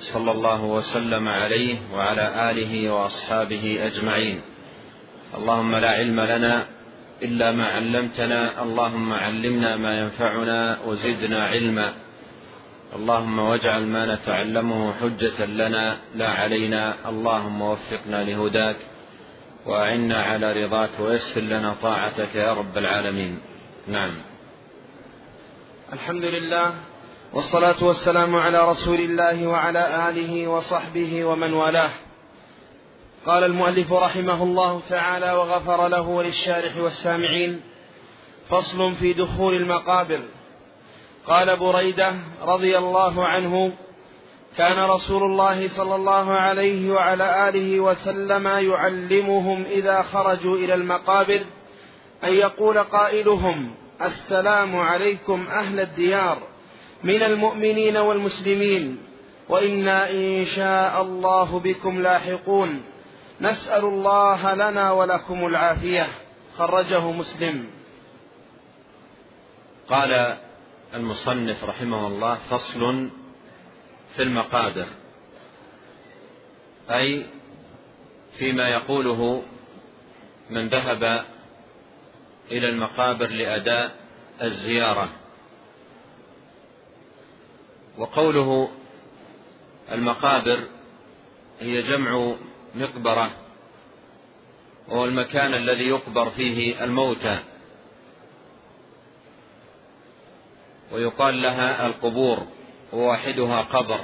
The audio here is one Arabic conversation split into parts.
صلى الله وسلم عليه وعلى آله وأصحابه أجمعين. اللهم لا علم لنا إلا ما علمتنا اللهم علمنا ما ينفعنا وزدنا علما. اللهم واجعل ما نتعلمه حجة لنا لا علينا. اللهم وفقنا لهداك وأعنا على رضاك ويسر لنا طاعتك يا رب العالمين. نعم. الحمد لله والصلاة والسلام على رسول الله وعلى آله وصحبه ومن والاه. قال المؤلف رحمه الله تعالى وغفر له وللشارح والسامعين فصل في دخول المقابر. قال بريدة رضي الله عنه: كان رسول الله صلى الله عليه وعلى آله وسلم يعلمهم إذا خرجوا إلى المقابر أن يقول قائلهم: السلام عليكم أهل الديار من المؤمنين والمسلمين. وإنا إن شاء الله بكم لاحقون. نسأل الله لنا ولكم العافية. خرجه مسلم. قال المصنف رحمه الله فصل في المقابر أي فيما يقوله من ذهب إلى المقابر لأداء الزيارة. وقوله المقابر هي جمع مقبرة وهو المكان الذي يقبر فيه الموتى. ويقال لها القبور وواحدها قبر.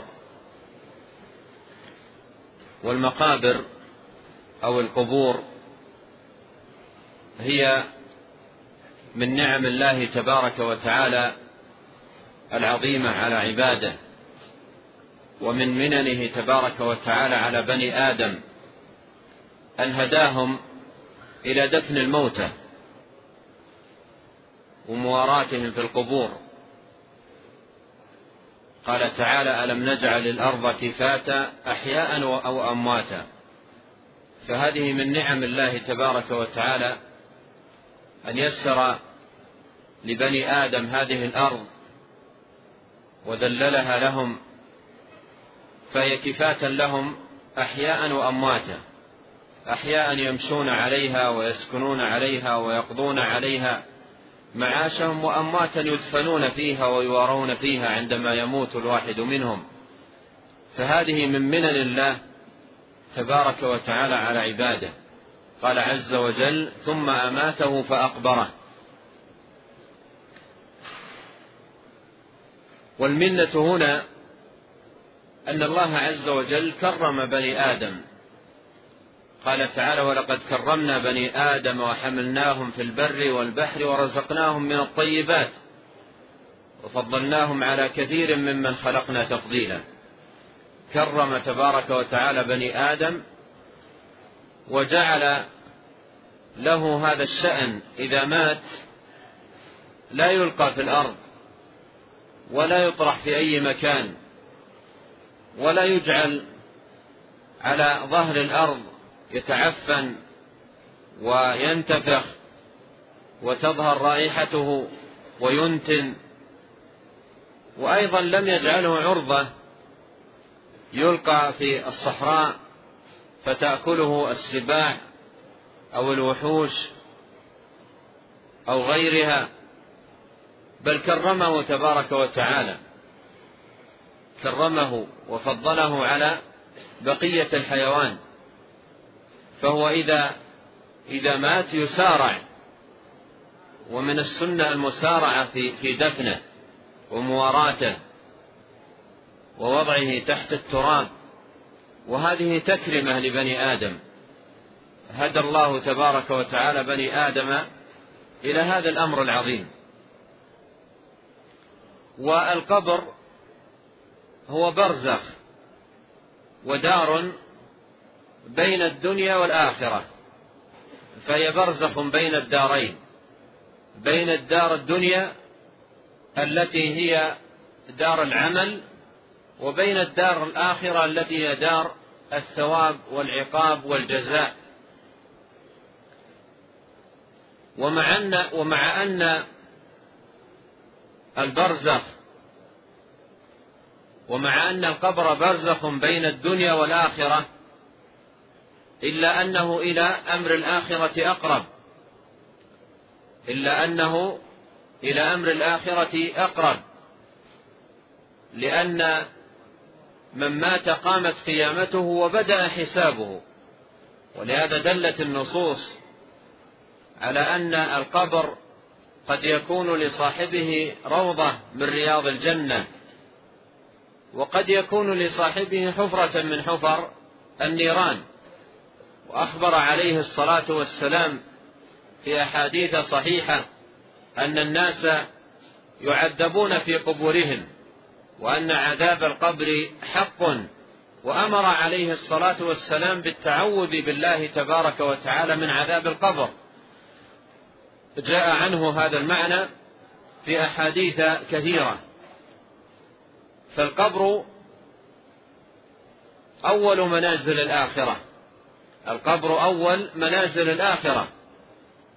والمقابر أو القبور هي من نعم الله تبارك وتعالى العظيمة على عباده ومن مننه تبارك وتعالى على بني آدم أن هداهم إلى دفن الموتى ومواراتهم في القبور. قال تعالى ألم نجعل الأرض كفاتا أحياء أو أمواتا؟ فهذه من نعم الله تبارك وتعالى أن يسر لبني آدم هذه الأرض وذللها لهم فهي كفاة لهم أحياء وأمواتا. أحياء يمشون عليها ويسكنون عليها ويقضون عليها معاشهم وأمواتا يدفنون فيها ويوارون فيها عندما يموت الواحد منهم. فهذه من منن الله تبارك وتعالى على عباده. قال عز وجل ثم أماته فأقبره والمنة هنا أن الله عز وجل كرم بني آدم. قال تعالى ولقد كرمنا بني آدم وحملناهم في البر والبحر ورزقناهم من الطيبات وفضلناهم على كثير ممن خلقنا تفضيلا. كرم تبارك وتعالى بني آدم وجعل له هذا الشأن. إذا مات لا يلقى في الأرض. ولا يطرح في أي مكان ولا يجعل على ظهر الأرض يتعفن وينتفخ وتظهر رائحته وينتن. وأيضا لم يجعله عرضة يلقى في الصحراء فتأكله السباع أو الوحوش أو غيرها. بل كرمه تبارك وتعالى. كرمه وفضله على بقية الحيوان. فهو إذا إذا مات يسارع ومن السنة المسارعة في في دفنه ومواراته ووضعه تحت التراب. وهذه تكرمة لبني آدم. هدى الله تبارك وتعالى بني آدم إلى هذا الأمر العظيم. والقبر هو برزخ ودار بين الدنيا والآخرة فهي برزخ بين الدارين بين الدار الدنيا التي هي دار العمل وبين الدار الآخرة التي هي دار الثواب والعقاب والجزاء. ومع أن ومع أن البرزخ. ومع أن القبر برزخ بين الدنيا والآخرة إلا أنه إلى أمر الآخرة أقرب. إلا أنه إلى أمر الآخرة أقرب. لأن من مات قامت قيامته وبدأ حسابه. ولهذا دلت النصوص على أن القبر قد يكون لصاحبه روضة من رياض الجنة. وقد يكون لصاحبه حفرة من حفر النيران. وأخبر عليه الصلاة والسلام في أحاديث صحيحة أن الناس يعذبون في قبورهم وأن عذاب القبر حق. وأمر عليه الصلاة والسلام بالتعوذ بالله تبارك وتعالى من عذاب القبر. جاء عنه هذا المعنى في أحاديث كثيرة. فالقبر أول منازل الآخرة. القبر أول منازل الآخرة.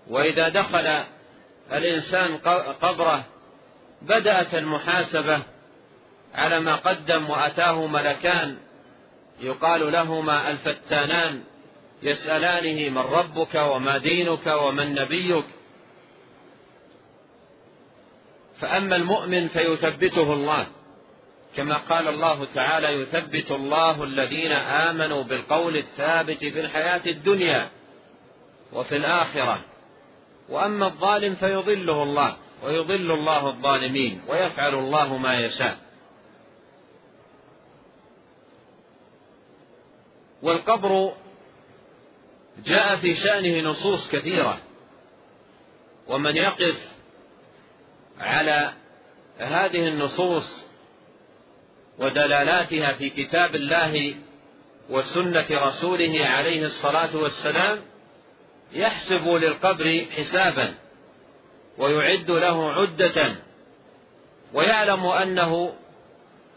وإذا دخل الإنسان قبره بدأت المحاسبة على ما قدم وأتاه ملكان. يقال لهما الفتانان يسألانه من ربك وما دينك ومن نبيك. فأما المؤمن فيثبته الله. كما قال الله تعالى يثبت الله الذين آمنوا بالقول الثابت في الحياة الدنيا وفي الآخرة. وأما الظالم فيضله الله ويضل الله الظالمين ويفعل الله ما يشاء. والقبر جاء في شأنه نصوص كثيرة. ومن يقف على هذه النصوص ودلالاتها في كتاب الله وسنة رسوله عليه الصلاة والسلام يحسب للقبر حسابا ويعد له عدة ويعلم أنه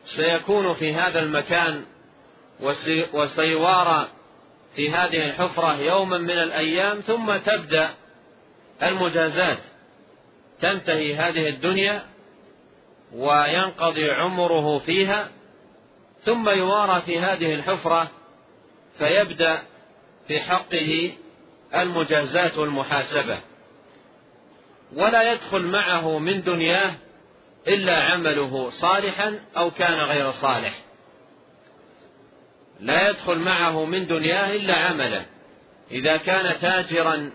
سيكون في هذا المكان وسيوارى في هذه الحفرة يوما من الأيام ثم تبدأ المجازات. تنتهي هذه الدنيا وينقضي عمره فيها ثم يوارى في هذه الحفرة فيبدأ في حقه المجازاة والمحاسبة ولا يدخل معه من دنياه إلا عمله صالحا أو كان غير صالح. لا يدخل معه من دنياه إلا عمله. إذا كان تاجرا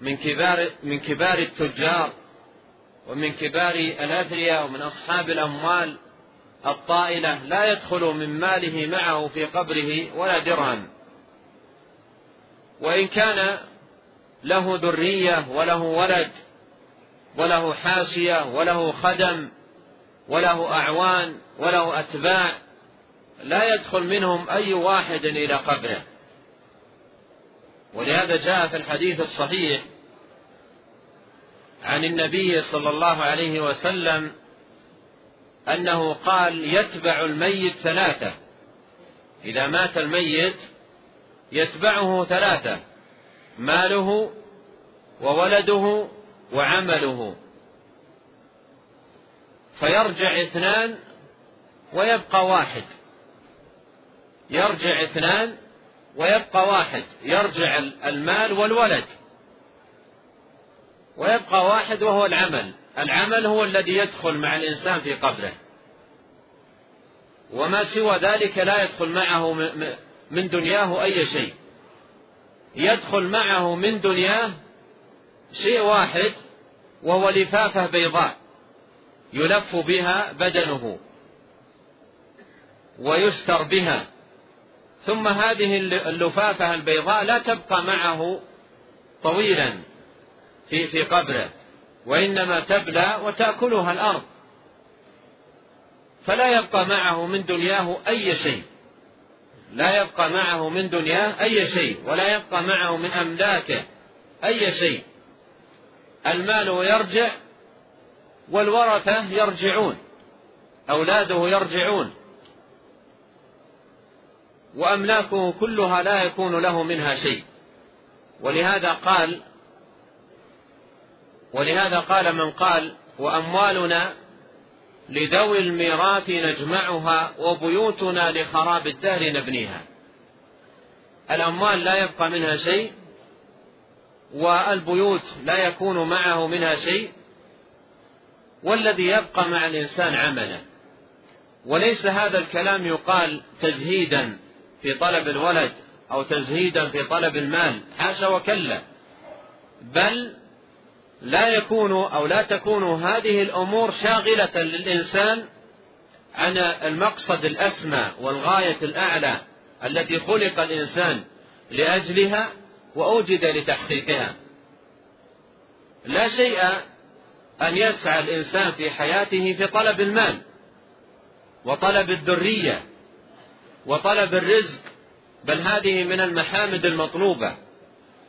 من كبار من كبار التجار ومن كبار الأثرياء ومن أصحاب الأموال الطائلة لا يدخل من ماله معه في قبره ولا درهم. وإن كان له ذرية وله ولد وله حاشية وله خدم وله أعوان وله أتباع لا يدخل منهم أي واحد إلى قبره. ولهذا جاء في الحديث الصحيح عن النبي صلى الله عليه وسلم أنه قال يتبع الميت ثلاثة. إذا مات الميت يتبعه ثلاثة ماله وولده وعمله. فيرجع اثنان ويبقى واحد. يرجع اثنان ويبقى واحد يرجع المال والولد. ويبقى واحد وهو العمل. العمل هو الذي يدخل مع الإنسان في قبره. وما سوى ذلك لا يدخل معه من دنياه أي شيء. يدخل معه من دنياه شيء واحد وهو لفافة بيضاء يلف بها بدنه. ويستر بها. ثم هذه اللفافة البيضاء لا تبقى معه طويلا في في قبره وإنما تبلى وتأكلها الأرض. فلا يبقى معه من دنياه أي شيء. لا يبقى معه من دنياه أي شيء ولا يبقى معه من أملاكه أي شيء. المال يرجع والورثة يرجعون أولاده يرجعون. وأملاكه كلها لا يكون له منها شيء. ولهذا قال ولهذا قال من قال وأموالنا لذوي الميراث نجمعها وبيوتنا لخراب الدهر نبنيها. الأموال لا يبقى منها شيء والبيوت لا يكون معه منها شيء والذي يبقى مع الإنسان عمله وليس هذا الكلام يقال تزهيدا في طلب الولد أو تزهيدا في طلب المال حاشا وكلا. بل لا يكون أو لا تكون هذه الأمور شاغلة للإنسان عن المقصد الأسمى والغاية الأعلى التي خلق الإنسان لأجلها وأوجد لتحقيقها. لا شيء أن يسعى الإنسان في حياته في طلب المال وطلب الذرية وطلب الرزق بل هذه من المحامد المطلوبة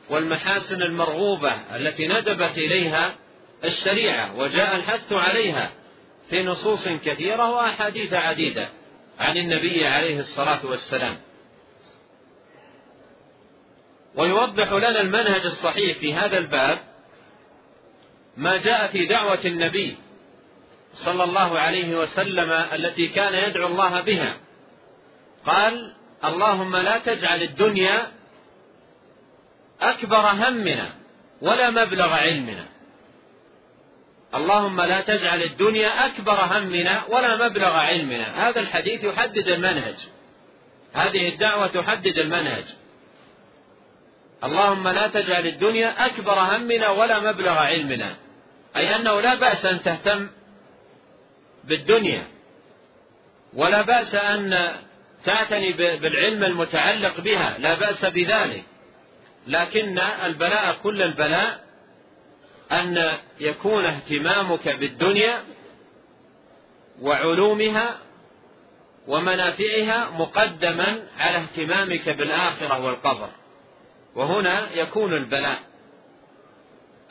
والمحاسن المرغوبة التي ندبت إليها الشريعة وجاء الحث عليها في نصوص كثيرة وأحاديث عديدة عن النبي عليه الصلاة والسلام. ويوضح لنا المنهج الصحيح في هذا الباب ما جاء في دعوة النبي صلى الله عليه وسلم التي كان يدعو الله بها. قال اللهم لا تجعل الدنيا أكبر همنا ولا مبلغ علمنا. اللهم لا تجعل الدنيا أكبر همنا ولا مبلغ علمنا. هذا الحديث يحدد المنهج. هذه الدعوة تحدد المنهج. اللهم لا تجعل الدنيا أكبر همنا ولا مبلغ علمنا. أي أنه لا بأس أن تهتم بالدنيا. ولا بأس أن تعتني بالعلم المتعلق بها لا بأس بذلك. لكن البلاء كل البلاء أن يكون اهتمامك بالدنيا وعلومها ومنافعها مقدما على اهتمامك بالآخرة والقبر. وهنا يكون البلاء.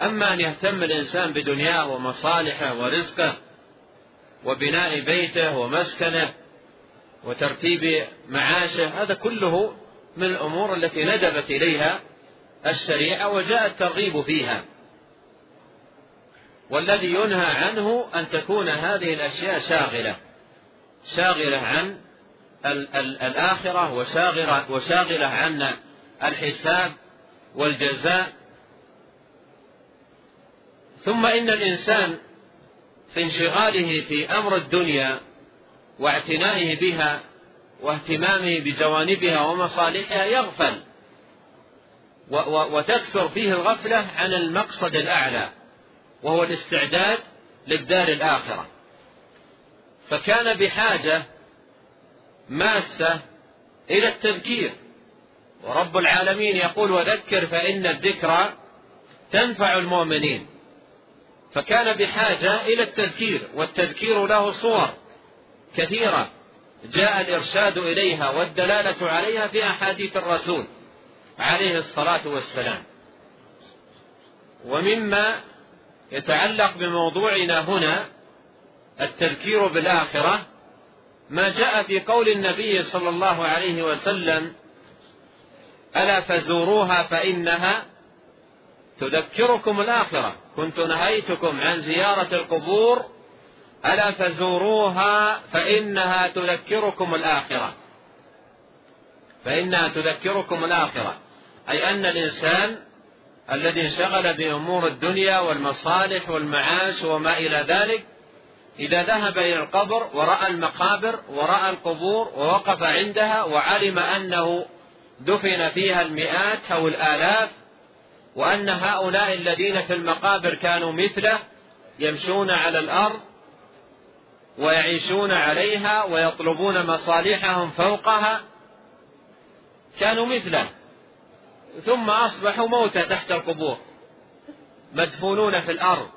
أما أن يهتم الإنسان بدنياه ومصالحه ورزقه وبناء بيته ومسكنه وترتيب معاشه هذا كله من الأمور التي ندبت إليها الشريعة وجاء الترغيب فيها. والذي ينهى عنه أن تكون هذه الأشياء شاغلة شاغلة عن الآخرة وشاغلة, وشاغلة عن الحساب والجزاء. ثم إن الإنسان في انشغاله في أمر الدنيا واعتنائه بها واهتمامه بجوانبها ومصالحها يغفل. وتكثر فيه الغفلة عن المقصد الأعلى وهو الاستعداد للدار الآخرة. فكان بحاجة ماسة إلى التذكير. ورب العالمين يقول وذكر فإن الذكرى تنفع المؤمنين. فكان بحاجة إلى التذكير والتذكير له صور. كثيرة. جاء الإرشاد إليها والدلالة عليها في أحاديث الرسول عليه الصلاة والسلام. ومما يتعلق بموضوعنا هنا التذكير بالآخرة ما جاء في قول النبي صلى الله عليه وسلم ألا فزوروها فإنها تذكركم الآخرة. كنت نهيتكم عن زيارة القبور ألا فزوروها فإنها تذكركم الآخرة. فإنها تذكركم الآخرة. أي أن الإنسان الذي انشغل بأمور الدنيا والمصالح والمعاش وما إلى ذلك إذا ذهب إلى القبر ورأى المقابر ورأى القبور ووقف عندها وعلم أنه دفن فيها المئات أو الآلاف وأن هؤلاء الذين في المقابر كانوا مثله يمشون على الأرض ويعيشون عليها ويطلبون مصالحهم فوقها كانوا مثله. ثم أصبحوا موتى تحت القبور مدفونون في الأرض.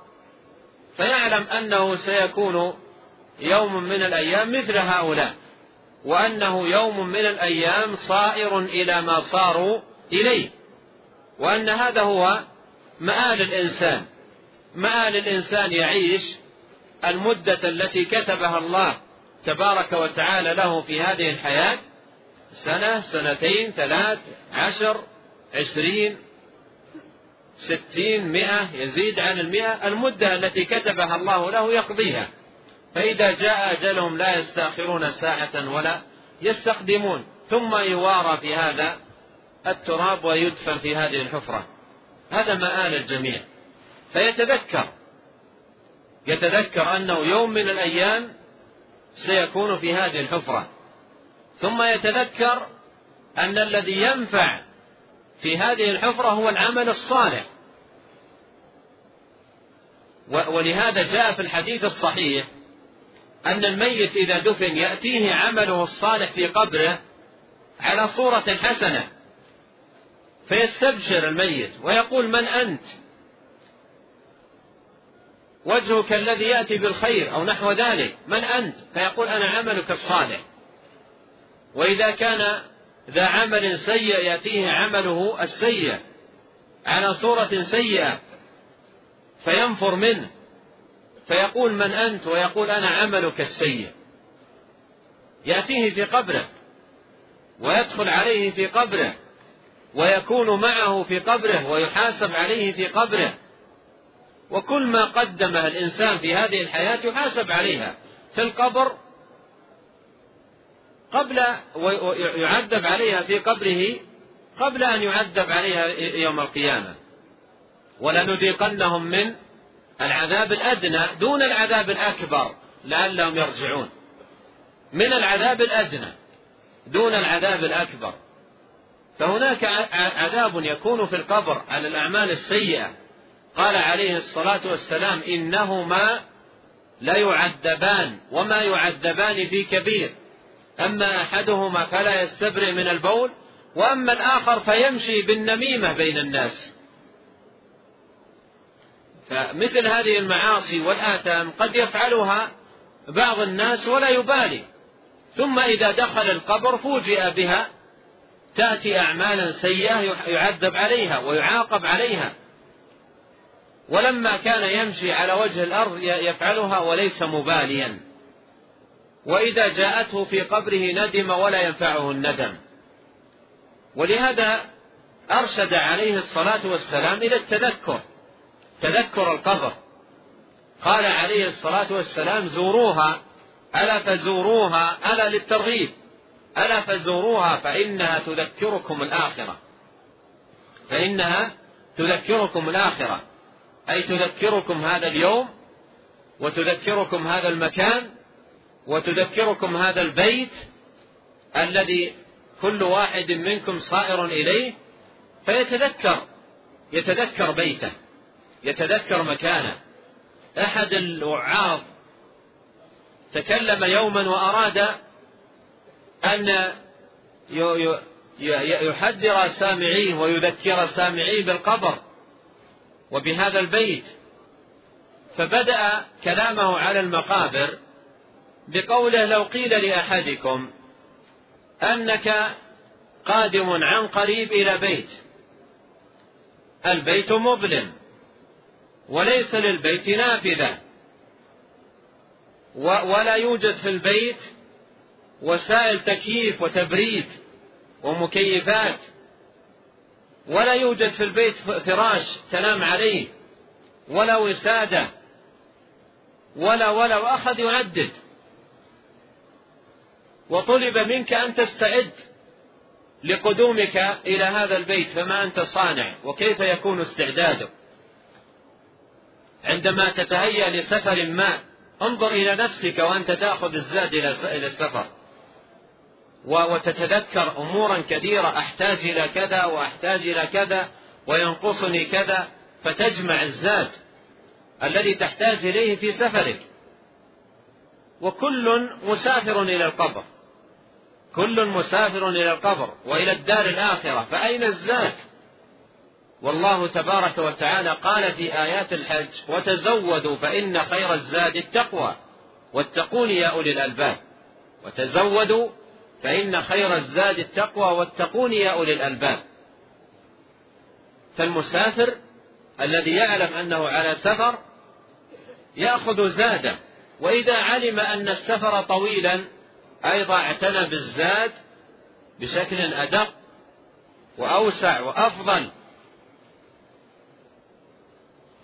فيعلم أنه سيكون يوم من الأيام مثل هؤلاء وأنه يوم من الأيام صائر إلى ما صاروا إليه. وأن هذا هو مآل الإنسان. مآل الإنسان يعيش المدة التي كتبها الله تبارك وتعالى له في هذه الحياة سنة سنتين ثلاث عشر عشرين ستين مئة يزيد عن المئة. المدة التي كتبها الله له يقضيها. فإذا جاء أجلهم لا يستأخرون ساعة ولا يستقدمون. ثم يوارى في هذا التراب ويدفن في هذه الحفرة. هذا مآل الجميع. فيتذكر يتذكر أنه يوم من الأيام سيكون في هذه الحفرة. ثم يتذكر أن الذي ينفع في هذه الحفرة هو العمل الصالح. ولهذا جاء في الحديث الصحيح أن الميت إذا دفن يأتيه عمله الصالح في قبره على صورة حسنة. فيستبشر الميت ويقول من أنت؟ وجهك الذي يأتي بالخير أو نحو ذلك. من أنت؟ فيقول أنا عملك الصالح. وإذا كان ذا عمل سيء يأتيه عمله السيء. على صورة سيئة فينفر منه. فيقول من أنت؟ ويقول أنا عملك السيء. يأتيه في قبره. ويدخل عليه في قبره. ويكون معه في قبره. ويحاسب عليه في قبره. وكل ما قدمه الإنسان في هذه الحياة يحاسب عليها. في القبر قبل ويعذب عليها في قبره قبل أن يعذب عليها يوم القيامة. ولنذيقنهم من العذاب الأدنى دون العذاب الأكبر لعلهم يرجعون. من العذاب الأدنى دون العذاب الأكبر. فهناك عذاب يكون في القبر على الأعمال السيئة. قال عليه الصلاة والسلام إنهما لا يعذبان وما يعذبان في كبير. أما أحدهما فلا يستبرئ من البول وأما الآخر فيمشي بالنميمة بين الناس. فمثل هذه المعاصي والآثام قد يفعلها بعض الناس ولا يبالي. ثم إذا دخل القبر فوجئ بها تأتي أعمالا سيئة يعذب عليها ويعاقب عليها. ولما كان يمشي على وجه الأرض يفعلها وليس مباليا. وإذا جاءته في قبره ندم ولا ينفعه الندم. ولهذا أرشد عليه الصلاة والسلام إلى التذكر تذكر القبر. قال عليه الصلاة والسلام زوروها ألا فزوروها ألا للترغيب ألا فزوروها فإنها تذكركم الآخرة. فإنها تذكركم الآخرة. أي تذكركم هذا اليوم وتذكركم هذا المكان وتذكركم هذا البيت الذي كل واحد منكم صائر إليه فيتذكر يتذكر بيته يتذكر مكانه. أحد الوعاظ تكلم يوما وأراد أن يحذر سامعيه ويذكر سامعيه بالقبر. وبهذا البيت. فبدأ كلامه على المقابر بقوله لو قيل لأحدكم أنك قادم عن قريب إلى بيت البيت مظلم وليس للبيت نافذة ولا يوجد في البيت وسائل تكييف وتبريد ومكيفات ولا يوجد في البيت فراش تنام عليه ولا وسادة ولا ولا وأخذ يعدد. وطلب منك أن تستعد لقدومك إلى هذا البيت فما أنت صانع وكيف يكون استعدادك عندما تتهيأ لسفر ما انظر إلى نفسك وأنت تأخذ الزاد إلى السفر. وتتذكر أمورا كثيرة أحتاج إلى كذا وأحتاج إلى كذا وينقصني كذا فتجمع الزاد الذي تحتاج إليه في سفرك. وكل مسافر إلى القبر. كل مسافر إلى القبر وإلى الدار الآخرة فأين الزاد والله تبارك وتعالى قال في آيات الحج وتزودوا فإن خير الزاد التقوى واتقون يا أولي الألباب. وتزودوا فإن خير الزاد التقوى واتقون يا أولي الألباب. فالمسافر الذي يعلم أنه على سفر يأخذ زاده وإذا علم أن السفر طويلا أيضا اعتنى بالزاد بشكل أدق وأوسع وأفضل.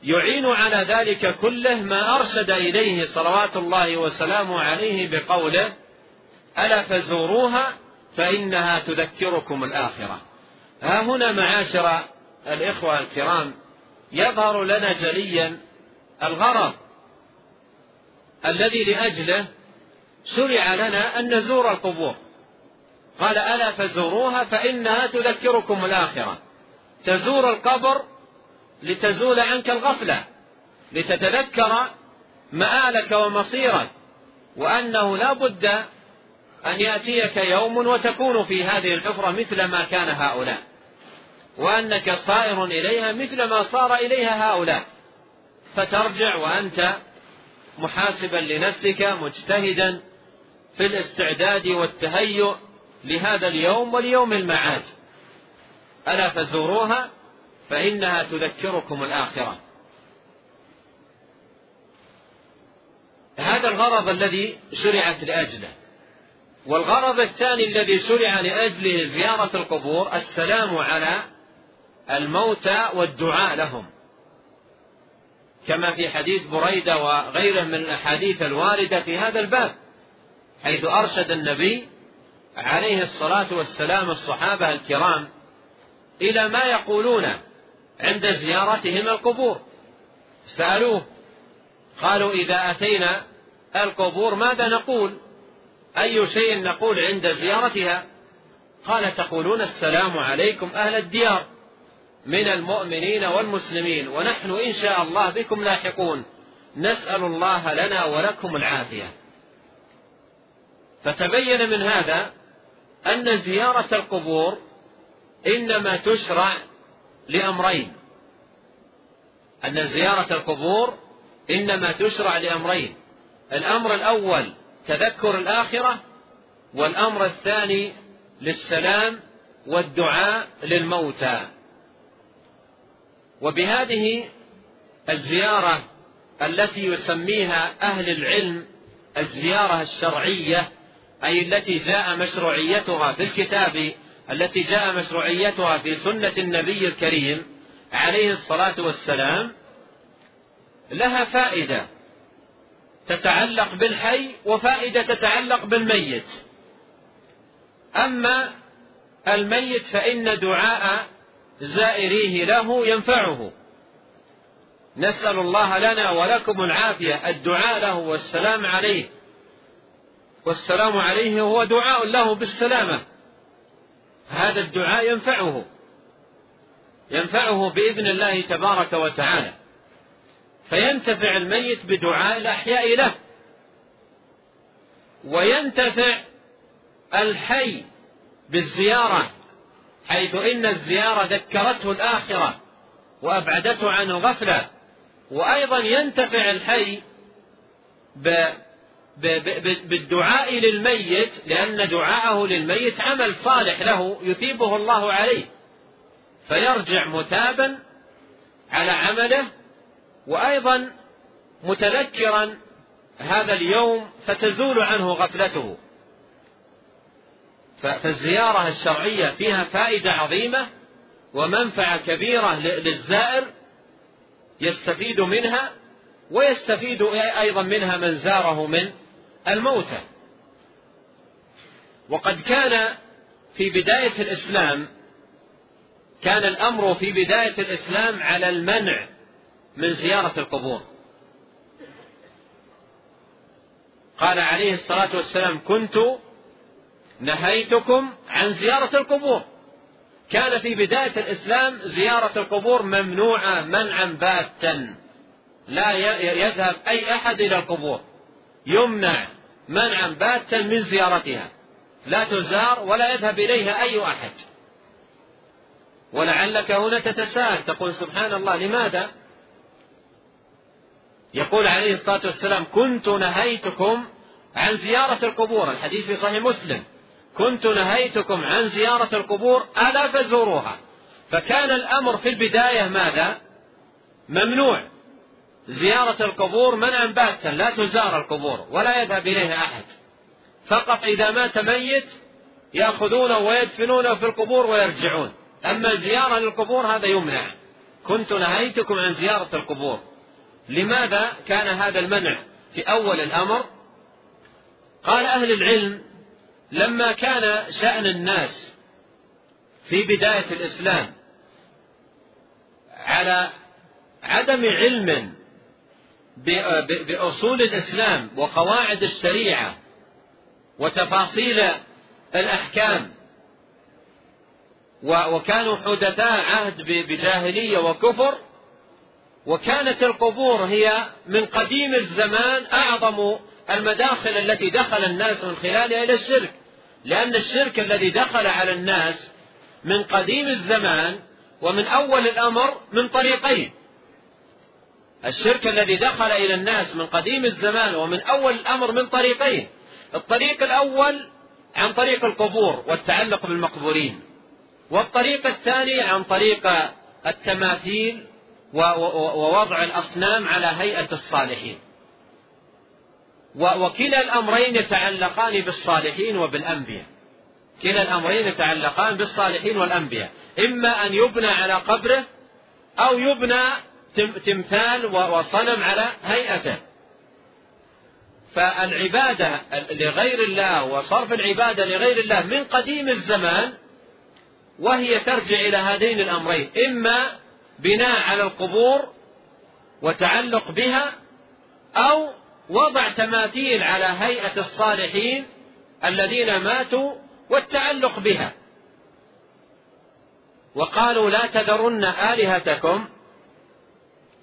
يعين على ذلك كله ما أرشد إليه صلوات الله وسلامه عليه بقوله ألا فزوروها فإنها تذكركم الآخرة. ها هنا معاشر الإخوة الكرام يظهر لنا جليا الغرض الذي لأجله شرع لنا أن نزور القبور. قال ألا فزوروها فإنها تذكركم الآخرة. تزور القبر لتزول عنك الغفلة لتتذكر مآلك ومصيرك وأنه لا بد أن يأتيك يوم وتكون في هذه الحفرة مثل ما كان هؤلاء وأنك صائر إليها مثل ما صار إليها هؤلاء. فترجع وأنت محاسبا لنفسك مجتهدا في الاستعداد والتهيؤ لهذا اليوم وليوم المعاد. ألا فزوروها فإنها تذكركم الآخرة. هذا الغرض الذي شرعت لأجله. والغرض الثاني الذي شرع لأجله زيارة القبور السلام على الموتى والدعاء لهم. كما في حديث بريدة وغيره من الأحاديث الواردة في هذا الباب حيث أرشد النبي عليه الصلاة والسلام الصحابة الكرام إلى ما يقولون عند زيارتهم القبور. سألوه قالوا إذا أتينا القبور ماذا نقول؟ أي شيء نقول عند زيارتها؟ قال تقولون السلام عليكم أهل الديار من المؤمنين والمسلمين ونحن إن شاء الله بكم لاحقون. نسأل الله لنا ولكم العافية. فتبين من هذا أن زيارة القبور إنما تشرع لأمرين. أن زيارة القبور إنما تشرع لأمرين. الأمر الأول تذكر الآخرة والأمر الثاني للسلام والدعاء للموتى. وبهذه الزيارة التي يسميها أهل العلم الزيارة الشرعية أي التي جاء مشروعيتها في الكتاب التي جاء مشروعيتها في سنة النبي الكريم عليه الصلاة والسلام لها فائدة. تتعلق بالحي وفائدة تتعلق بالميت. أما الميت فإن دعاء زائريه له ينفعه. نسأل الله لنا ولكم العافية. الدعاء له والسلام عليه. والسلام عليه هو دعاء له بالسلامة. هذا الدعاء ينفعه. ينفعه بإذن الله تبارك وتعالى. فينتفع الميت بدعاء الأحياء له. وينتفع الحي بالزيارة حيث إن الزيارة ذكرته الآخرة وأبعدته عن الغفلة وأيضا ينتفع الحي بالدعاء للميت لأن دعاءه للميت عمل صالح له يثيبه الله عليه. فيرجع مثابا على عمله وأيضا متذكرا هذا اليوم فتزول عنه غفلته. فالزيارة الشرعية فيها فائدة عظيمة ومنفعة كبيرة للزائر يستفيد منها ويستفيد أيضا منها من زاره من الموتى. وقد كان في بداية الإسلام كان الأمر في بداية الإسلام على المنع من زيارة القبور. قال عليه الصلاة والسلام كنت نهيتكم عن زيارة القبور. كان في بداية الإسلام زيارة القبور ممنوعة منعا باتا. لا يذهب أي أحد إلى القبور. يمنع منعا باتا من زيارتها. لا تزار ولا يذهب إليها أي أحد. ولعلك هنا تتساءل تقول سبحان الله لماذا؟ يقول عليه الصلاة والسلام كنت نهيتكم عن زيارة القبور. الحديث في صحيح مسلم. كنت نهيتكم عن زيارة القبور ألا فزوروها. فكان الأمر في البداية ماذا؟ ممنوع. زيارة القبور منعا باتا لا تزار القبور ولا يذهب إليها أحد. فقط إذا مات ميت يأخذونه ويدفنونه في القبور ويرجعون. أما زيارة للقبور هذا يمنع. كنت نهيتكم عن زيارة القبور. لماذا كان هذا المنع في أول الأمر؟ قال أهل العلم لما كان شأن الناس في بداية الإسلام على عدم علم بأصول الإسلام وقواعد الشريعة وتفاصيل الأحكام وكانوا حدثاء عهد بجاهلية وكفر وكانت القبور هي من قديم الزمان أعظم المداخل التي دخل الناس من خلالها إلى الشرك. لأن الشرك الذي دخل على الناس من قديم الزمان ومن أول الأمر من طريقين. الشرك الذي دخل إلى الناس من قديم الزمان ومن أول الأمر من طريقين. الطريق الأول عن طريق القبور والتعلق بالمقبورين والطريق الثاني عن طريق التماثيل ووضع الأصنام على هيئة الصالحين. وكلا الأمرين يتعلقان بالصالحين وبالأنبياء. كلا الأمرين يتعلقان بالصالحين والأنبياء. إما أن يبنى على قبره أو يبنى تمثال وصنم على هيئته. فالعبادة لغير الله وصرف العبادة لغير الله من قديم الزمان وهي ترجع إلى هذين الأمرين. إما بناء على القبور وتعلق بها أو وضع تماثيل على هيئة الصالحين الذين ماتوا والتعلق بها. وقالوا لا تذرن آلهتكم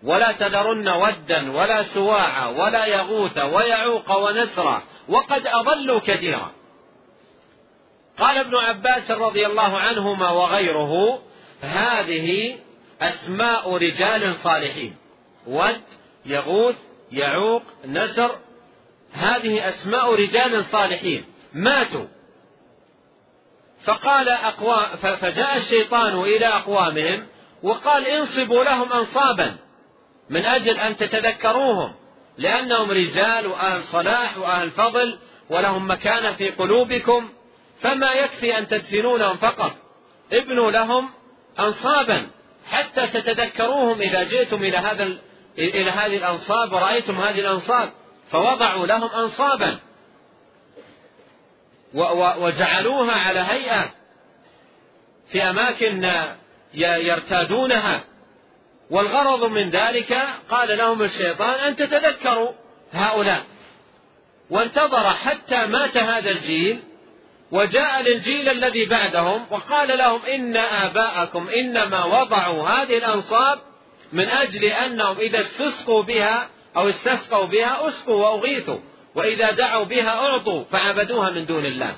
ولا تذرن ودا ولا سواعا ولا يغوث ويعوق ونسرا وقد أضلوا كثيرا. قال ابن عباس رضي الله عنهما وغيره هذه أسماء رجال صالحين. ود يغوث يعوق نسر. هذه أسماء رجال صالحين. ماتوا. فقال أقوام فجاء الشيطان إلى أقوامهم وقال انصبوا لهم أنصابا من أجل أن تتذكروهم لأنهم رجال وأهل صلاح وأهل فضل ولهم مكانة في قلوبكم فما يكفي أن تدفنونهم فقط. ابنوا لهم أنصابا. حتى تتذكروهم إذا جئتم إلى هذا إلى هذه الأنصاب ورأيتم هذه الأنصاب فوضعوا لهم أنصابا. وجعلوها على هيئة في أماكن يرتادونها. والغرض من ذلك قال لهم الشيطان أن تتذكروا هؤلاء. وانتظر حتى مات هذا الجيل وجاء للجيل الذي بعدهم وقال لهم إن آباءكم إنما وضعوا هذه الأنصاب من أجل أنهم إذا استسقوا بها أو استسقوا بها أسقوا وأغيثوا وإذا دعوا بها أعطوا فعبدوها من دون الله.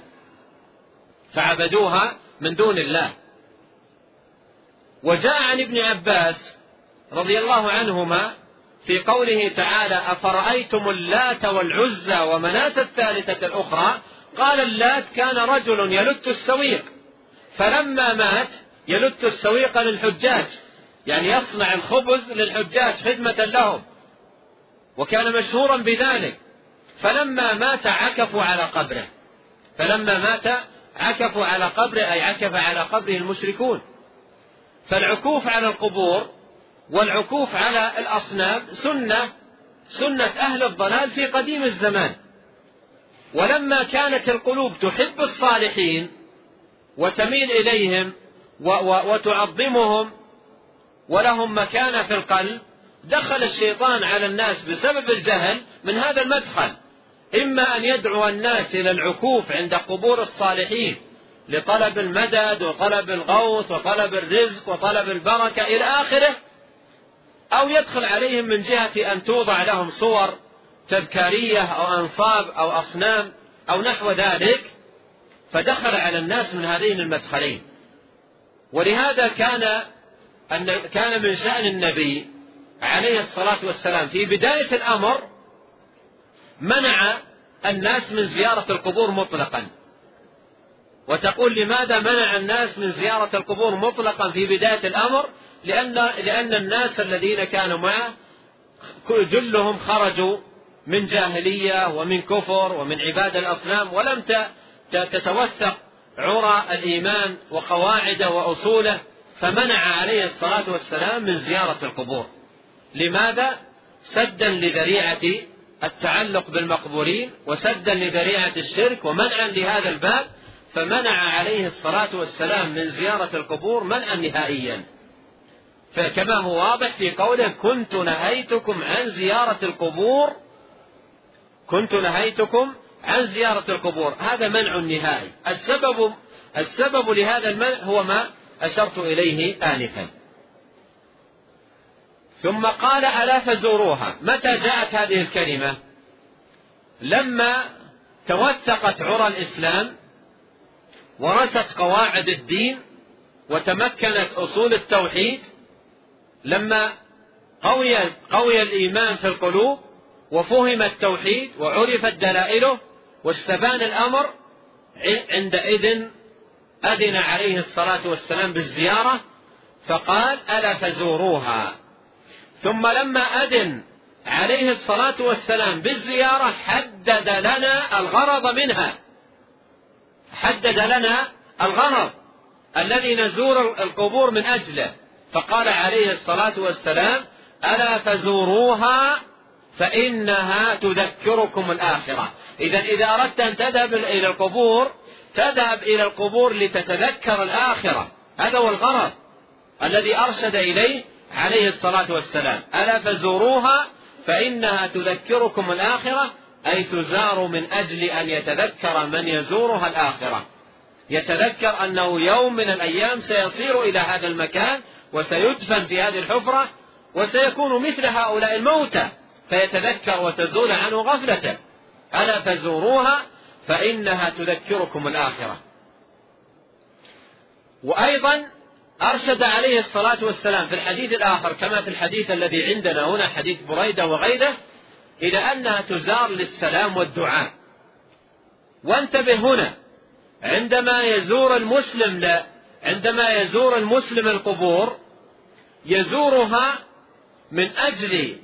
فعبدوها من دون الله. وجاء عن ابن عباس رضي الله عنهما في قوله تعالى أفرأيتم اللات والعزى ومناة الثالثة الأخرى قال اللات كان رجل يلت السويق فلما مات يلت السويق للحجاج يعني يصنع الخبز للحجاج خدمة لهم وكان مشهورا بذلك. فلما مات عكفوا على قبره فلما مات عكفوا على قبره أي عكف على قبره المشركون. فالعكوف على القبور والعكوف على الأصنام سنة سنة أهل الضلال في قديم الزمان. ولما كانت القلوب تحب الصالحين وتميل إليهم وتعظمهم ولهم مكانة في القلب دخل الشيطان على الناس بسبب الجهل من هذا المدخل. إما أن يدعو الناس إلى العكوف عند قبور الصالحين لطلب المدد وطلب الغوث وطلب الرزق وطلب البركة إلى آخره أو يدخل عليهم من جهة أن توضع لهم صور تذكارية أو أنصاب أو أصنام أو نحو ذلك فدخل على الناس من هذين المدخلين. ولهذا كان أن كان من شأن النبي عليه الصلاة والسلام في بداية الأمر منع الناس من زيارة القبور مطلقا. وتقول لماذا منع الناس من زيارة القبور مطلقا في بداية الأمر؟ لأن لأن الناس الذين كانوا معه جلهم خرجوا من جاهلية ومن كفر ومن عبادة الأصنام ولم تتوثق عرى الإيمان وقواعده وأصوله فمنع عليه الصلاة والسلام من زيارة القبور لماذا؟ سدا لذريعة التعلق بالمقبورين وسدا لذريعة الشرك ومنعا لهذا الباب فمنع عليه الصلاة والسلام من زيارة القبور منعا نهائيا فكما هو واضح في قوله كنت نهيتكم عن زيارة القبور كنت نهيتكم عن زيارة القبور. هذا منع نهائي. السبب السبب لهذا المنع هو ما أشرت إليه آنفا. ثم قال ألا فزوروها. متى جاءت هذه الكلمة؟ لما توثقت عرى الإسلام ورست قواعد الدين وتمكنت أصول التوحيد لما قوي قوي الإيمان في القلوب وفهم التوحيد وعرفت دلائله واستبان الأمر عندئذ أذن عليه الصلاة والسلام بالزيارة فقال ألا فزوروها ثم لما أذن عليه الصلاة والسلام بالزيارة حدد لنا الغرض منها. حدد لنا الغرض الذي نزور القبور من أجله. فقال عليه الصلاة والسلام ألا فزوروها فإنها تذكركم الآخرة. إذا إذا أردت أن تذهب إلى القبور تذهب إلى القبور لتتذكر الآخرة. هذا هو الغرض الذي أرشد إليه عليه الصلاة والسلام. ألا فزوروها فإنها تذكركم الآخرة أي تزار من أجل أن يتذكر من يزورها الآخرة. يتذكر أنه يوم من الأيام سيصير إلى هذا المكان وسيدفن في هذه الحفرة وسيكون مثل هؤلاء الموتى. فيتذكر وتزول عنه غفلته ألا فزوروها فإنها تذكركم الآخرة. وأيضا أرشد عليه الصلاة والسلام في الحديث الآخر كما في الحديث الذي عندنا هنا حديث بريدة وغيره إلى أنها تزار للسلام والدعاء. وانتبه هنا عندما يزور المسلم لا عندما يزور المسلم القبور يزورها من أجل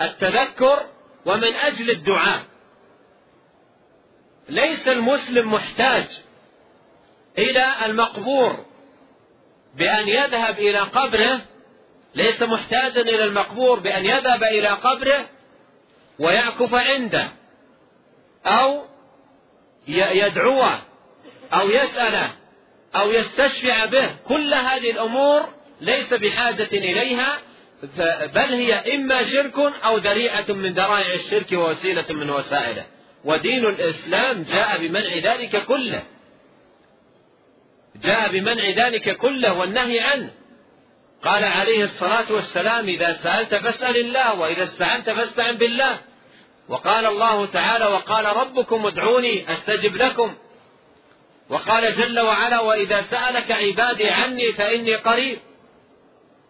التذكر ومن أجل الدعاء. ليس المسلم محتاج إلى المقبور بأن يذهب إلى قبره ليس محتاجا إلى المقبور بأن يذهب إلى قبره ويعكف عنده أو يدعوه أو يسأله أو يستشفع به. كل هذه الأمور ليس بحاجة إليها بل هي إما شرك أو ذريعة من ذرائع الشرك ووسيلة من وسائله. ودين الإسلام جاء بمنع ذلك كله. جاء بمنع ذلك كله والنهي عنه. قال عليه الصلاة والسلام إذا سألت فاسأل الله وإذا استعنت فاستعن بالله. وقال الله تعالى وقال ربكم ادعوني أستجب لكم. وقال جل وعلا وإذا سألك عبادي عني فإني قريب.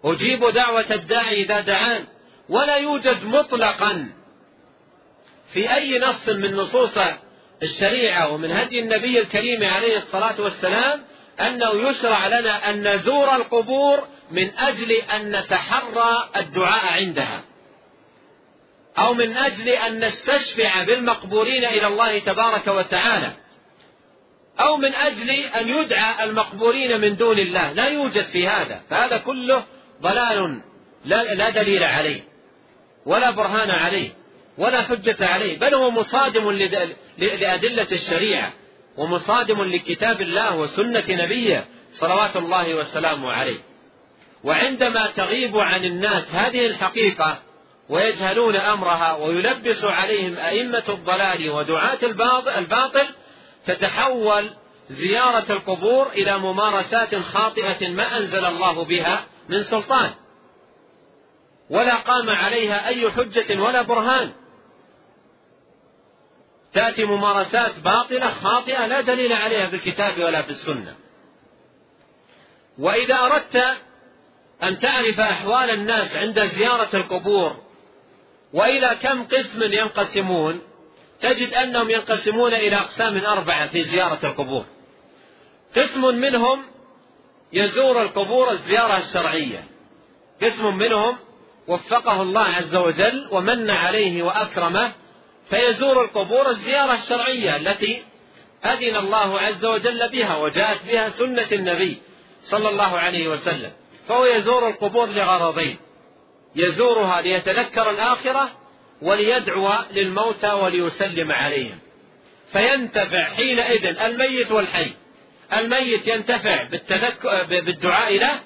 أجيب دعوة الداعي إذا دعان ولا يوجد مطلقا في أي نص من نصوص الشريعة ومن هدي النبي الكريم عليه الصلاة والسلام أنه يشرع لنا أن نزور القبور من أجل أن نتحرى الدعاء عندها أو من أجل أن نستشفع بالمقبورين إلى الله تبارك وتعالى أو من أجل أن يدعى المقبورين من دون الله. لا يوجد في هذا فهذا كله ضلال لا, لا دليل عليه ولا برهان عليه ولا حجة عليه بل هو مصادم لأدلة الشريعة ومصادم لكتاب الله وسنة نبيه صلوات الله وسلامه عليه. وعندما تغيب عن الناس هذه الحقيقة ويجهلون أمرها ويلبس عليهم أئمة الضلال ودعاة الباطل تتحول زيارة القبور إلى ممارسات خاطئة ما أنزل الله بها من سلطان. ولا قام عليها أي حجة ولا برهان. تأتي ممارسات باطلة خاطئة لا دليل عليها في الكتاب ولا في السنة. وإذا أردت أن تعرف أحوال الناس عند زيارة القبور وإلى كم قسم ينقسمون تجد أنهم ينقسمون إلى أقسام أربعة في زيارة القبور. قسم منهم يزور القبور الزيارة الشرعية. قسم منهم وفقه الله عز وجل ومن عليه وأكرمه فيزور القبور الزيارة الشرعية التي أذن الله عز وجل بها وجاءت بها سنة النبي صلى الله عليه وسلم فهو يزور القبور لغرضين. يزورها ليتذكر الآخرة وليدعو للموتى وليسلم عليهم. فينتفع حينئذ الميت والحي. الميت ينتفع بالدعاء له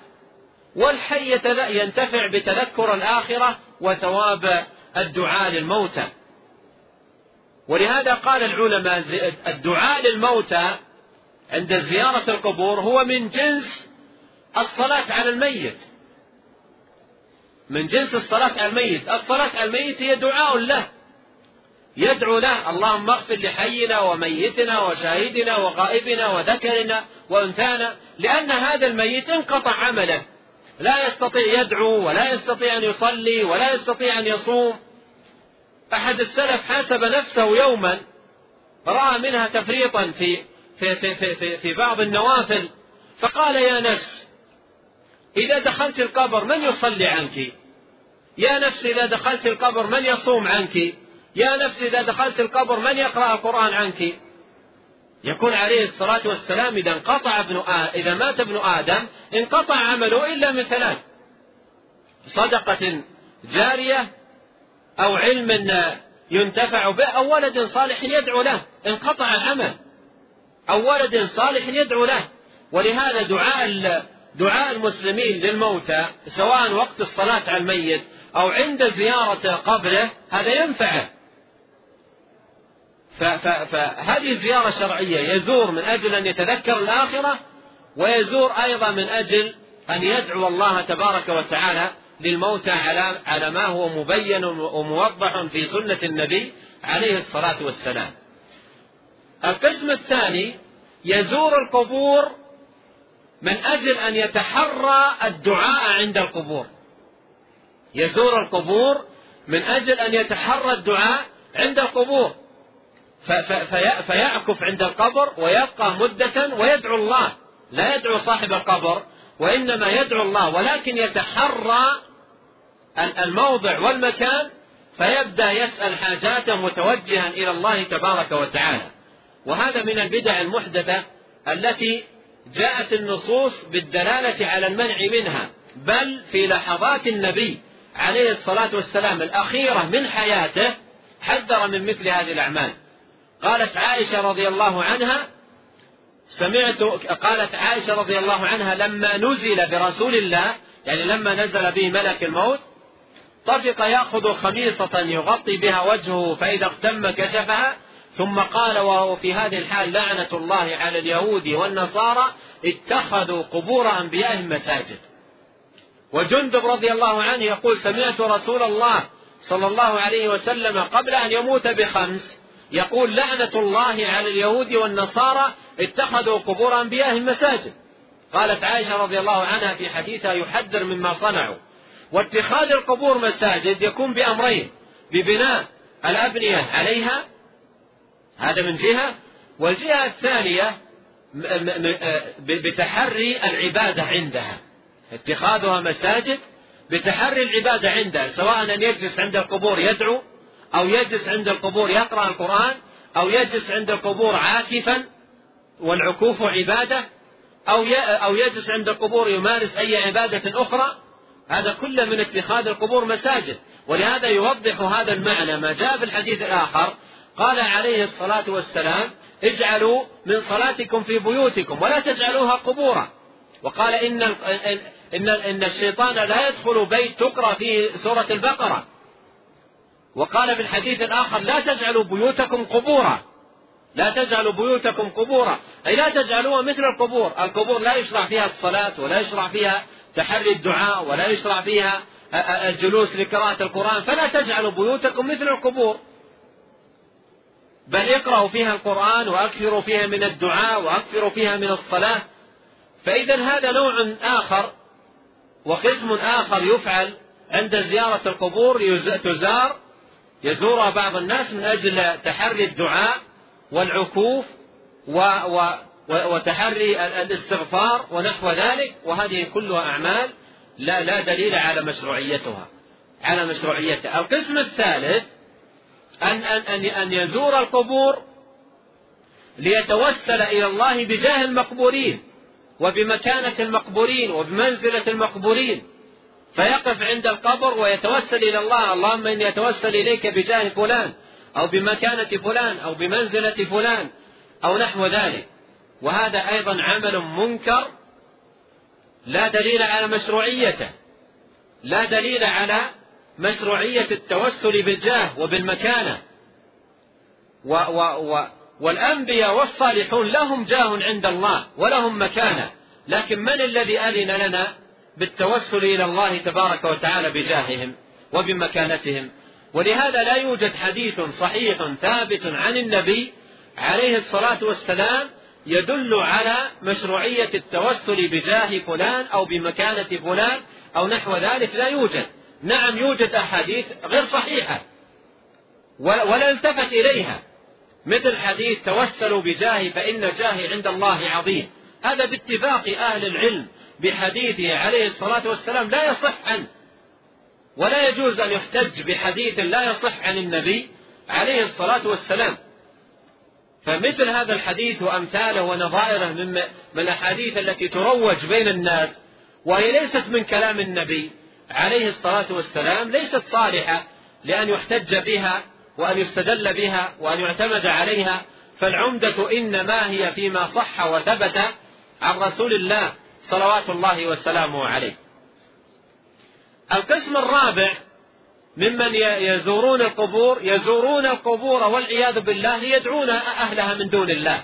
والحي ينتفع بتذكر الآخرة وثواب الدعاء للموتى. ولهذا قال العلماء الدعاء للموتى عند زيارة القبور هو من جنس الصلاة على الميت. من جنس الصلاة على الميت. الصلاة على الميت هي دعاء له. يدعو له اللهم اغفر لحينا وميتنا وشاهدنا وغائبنا وذكرنا وانثانا لأن هذا الميت انقطع عمله. لا يستطيع يدعو ولا يستطيع أن يصلي ولا يستطيع أن يصوم. أحد السلف حاسب نفسه يوما رأى منها تفريطا في في في في, في, في بعض النوافل فقال يا نفس إذا دخلت القبر من يصلي عنك؟ يا نفس إذا دخلت القبر من يصوم عنك؟ يا نفس إذا دخلت القبر من يقرأ القرآن عنك؟ يكون عليه الصلاة والسلام إذا انقطع ابن آدم إذا مات ابن آدم انقطع عمله إلا من ثلاث. صدقة جارية أو علم ينتفع به أو ولد صالح يدعو له انقطع العمل. أو ولد صالح يدعو له. ولهذا دعاء دعاء المسلمين للموتى سواء وقت الصلاة على الميت أو عند زيارة قبره هذا ينفعه. فهذه زيارة شرعية يزور من أجل أن يتذكر الآخرة ويزور أيضا من أجل أن يدعو الله تبارك وتعالى للموتى على على ما هو مبين وموضح في سنة النبي عليه الصلاة والسلام. القسم الثاني يزور القبور من أجل أن يتحرى الدعاء عند القبور. يزور القبور من أجل أن يتحرى الدعاء عند القبور. فيعكف عند القبر ويبقى مدة ويدعو الله. لا يدعو صاحب القبر وإنما يدعو الله. ولكن يتحرى الموضع والمكان فيبدأ يسأل حاجاته متوجها إلى الله تبارك وتعالى. وهذا من البدع المحدثة التي جاءت النصوص بالدلالة على المنع منها. بل في لحظات النبي عليه الصلاة والسلام الأخيرة من حياته حذر من مثل هذه الأعمال. قالت عائشة رضي الله عنها سمعت قالت عائشة رضي الله عنها لما نزل برسول الله يعني لما نزل به ملك الموت طفق يأخذ خميصة يغطي بها وجهه فإذا اغتم كشفها ثم قال وهو في هذه الحال لعنة الله على اليهود والنصارى اتخذوا قبور أنبيائهم مساجد وجندب رضي الله عنه يقول سمعت رسول الله صلى الله عليه وسلم قبل أن يموت بخمس يقول لعنة الله على اليهود والنصارى اتخذوا قبور أنبيائهم مساجد قالت عائشة رضي الله عنها في حديثها يحذر مما صنعوا. واتخاذ القبور مساجد يكون بأمرين ببناء الأبنية عليها هذا من جهة والجهة الثانية بتحري العبادة عندها. اتخاذها مساجد بتحري العبادة عندها سواء أن يجلس عند القبور يدعو أو يجلس عند القبور يقرأ القرآن أو يجلس عند القبور عاكفا والعكوف عبادة أو أو يجلس عند القبور يمارس أي عبادة أخرى. هذا كله من اتخاذ القبور مساجد. ولهذا يوضح هذا المعنى. ما جاء في الحديث الآخر قال عليه الصلاة والسلام اجعلوا من صلاتكم في بيوتكم ولا تجعلوها قبورا. وقال إن إن إن الشيطان لا يدخل بيت تقرأ فيه سورة البقرة. وقال في الحديث الآخر لا تجعلوا بيوتكم قبورا. لا تجعلوا بيوتكم قبورا. أي لا تجعلوها مثل القبور. القبور لا يشرع فيها الصلاة ولا يشرع فيها تحري الدعاء ولا يشرع فيها الجلوس لقراءة القرآن. فلا تجعلوا بيوتكم مثل القبور. بل اقرأوا فيها القرآن وأكثروا فيها من الدعاء وأكثروا فيها من الصلاة. فإذا هذا نوع آخر وقسم آخر يفعل عند زيارة القبور تزار يزورها بعض الناس من أجل تحري الدعاء والعكوف و و وتحري الاستغفار ونحو ذلك وهذه كلها أعمال لا لا دليل على مشروعيتها. على مشروعيتها. القسم الثالث أن أن أن أن يزور القبور ليتوسل إلى الله بجاه المقبورين وبمكانة المقبورين وبمنزلة المقبورين. فيقف عند القبر ويتوسل إلى الله. اللهم إني أتوسل إليك بجاه فلان أو بمكانة فلان أو بمنزلة فلان أو نحو ذلك. وهذا أيضا عمل منكر لا دليل على مشروعيته لا دليل على مشروعية التوسل بالجاه وبالمكانة. و و و والأنبياء والصالحون لهم جاه عند الله ولهم مكانة. لكن من الذي أذن لنا؟ بالتوسل إلى الله تبارك وتعالى بجاههم وبمكانتهم. ولهذا لا يوجد حديث صحيح ثابت عن النبي عليه الصلاة والسلام يدل على مشروعية التوسل بجاه فلان أو بمكانة فلان أو نحو ذلك. لا يوجد. نعم يوجد أحاديث غير صحيحة ولا التفت إليها. مثل حديث توسلوا بجاهي فإن جاهي عند الله عظيم. هذا باتفاق أهل العلم. بحديثه عليه الصلاة والسلام لا يصح عنه. ولا يجوز أن يحتج بحديث لا يصح عن النبي عليه الصلاة والسلام. فمثل هذا الحديث وأمثاله ونظائره من من الأحاديث التي تروج بين الناس وهي ليست من كلام النبي عليه الصلاة والسلام ليست صالحة لأن يحتج بها وأن يستدل بها وأن يعتمد عليها. فالعمدة إنما هي فيما صح وثبت عن رسول الله صلوات الله وسلامه عليه. القسم الرابع ممن يزورون القبور يزورون القبور والعياذ بالله ليدعون أهلها من دون الله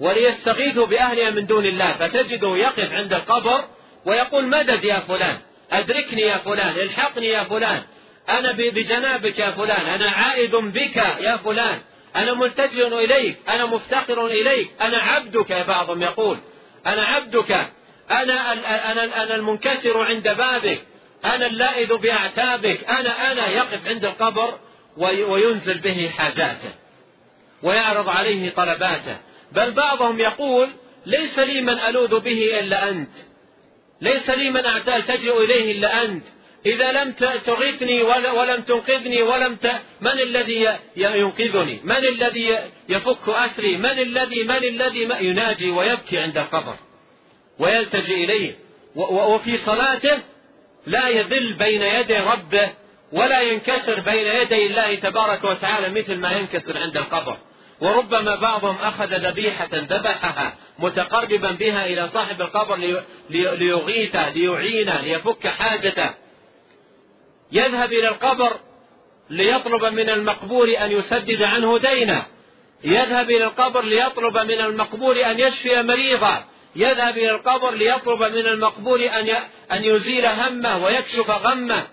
وليستغيثوا بأهلها من دون الله. فتجده يقف عند القبر ويقول مدد يا فلان؟ أدركني يا فلان الحقني يا فلان أنا بجنابك يا فلان أنا عائد بك يا فلان أنا ملتجئ إليك أنا مفتقر إليك أنا عبدك. بعضهم يقول أنا عبدك أنا أنا أنا المنكسر عند بابك. أنا اللائذ بأعتابك. أنا أنا يقف عند القبر وينزل به حاجاته ويعرض عليه طلباته. بل بعضهم يقول ليس لي من ألوذ به إلا أنت. ليس لي من ألتجئ إليه إلا أنت. إذا لم تغثني ولم تنقذني ولم ت... من الذي ينقذني؟ من الذي يفك أسري؟ من الذي من الذي يناجي ويبكي عند القبر؟ ويلتجئ إليه. وفي صلاته لا يذل بين يدي ربه ولا ينكسر بين يدي الله تبارك وتعالى مثل ما ينكسر عند القبر. وربما بعضهم أخذ ذبيحة ذبحها متقربا بها إلى صاحب القبر ليغيثه ليعينه ليفك حاجته. يذهب إلى القبر ليطلب من المقبور أن يسدد عنه دينه. يذهب إلى القبر ليطلب من المقبور أن يشفي مريضا يذهب إلى القبر ليطلب من المقبور أن أن يزيل همه ويكشف غمه.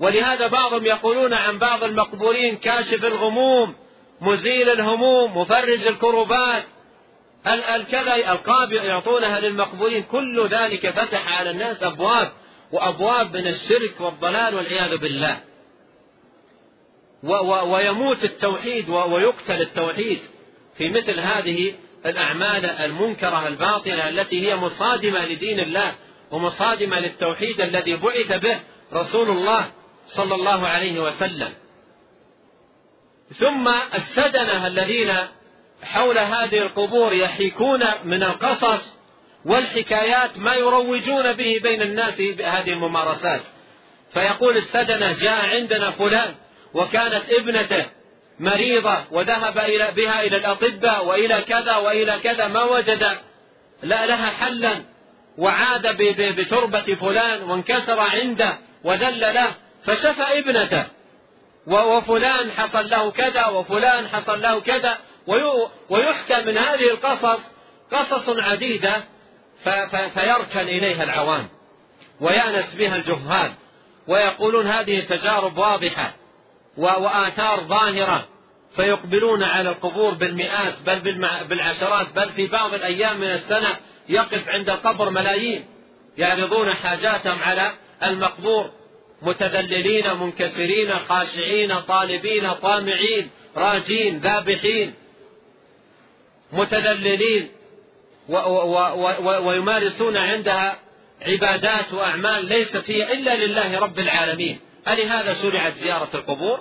ولهذا بعضهم يقولون عن بعض المقبورين كاشف الغموم مزيل الهموم مفرج الكروبات. الكذا الألقاب يعطونها للمقبورين كل ذلك فتح على الناس أبواب وأبواب من الشرك والضلال والعياذ بالله. ويموت التوحيد ويقتل التوحيد في مثل هذه الأعمال المنكرة الباطلة التي هي مصادمة لدين الله ومصادمة للتوحيد الذي بعث به رسول الله صلى الله عليه وسلم. ثم السدنة الذين حول هذه القبور يحيكون من القصص والحكايات ما يروجون به بين الناس بهذه الممارسات. فيقول السدنة جاء عندنا فلان وكانت ابنته مريضة وذهب بها إلى الأطباء وإلى كذا وإلى كذا ما وجد لا لها حلا. وعاد بتربة فلان وانكسر عنده وذل له فشفى ابنته. وفلان حصل له كذا وفلان حصل له كذا. ويحكى من هذه القصص قصص عديدة فيركن إليها العوام. ويأنس بها الجهال. ويقولون هذه تجارب واضحة. وآثار ظاهرة. فيقبلون على القبور بالمئات بل بالعشرات بل في بعض الأيام من السنة يقف عند القبر ملايين. يعرضون حاجاتهم على المقبور. متذللين منكسرين خاشعين طالبين طامعين راجين ذابحين. متذللين. ويمارسون عندها عبادات وأعمال ليست هي إلا لله رب العالمين. ألهذا شرعت زيارة القبور؟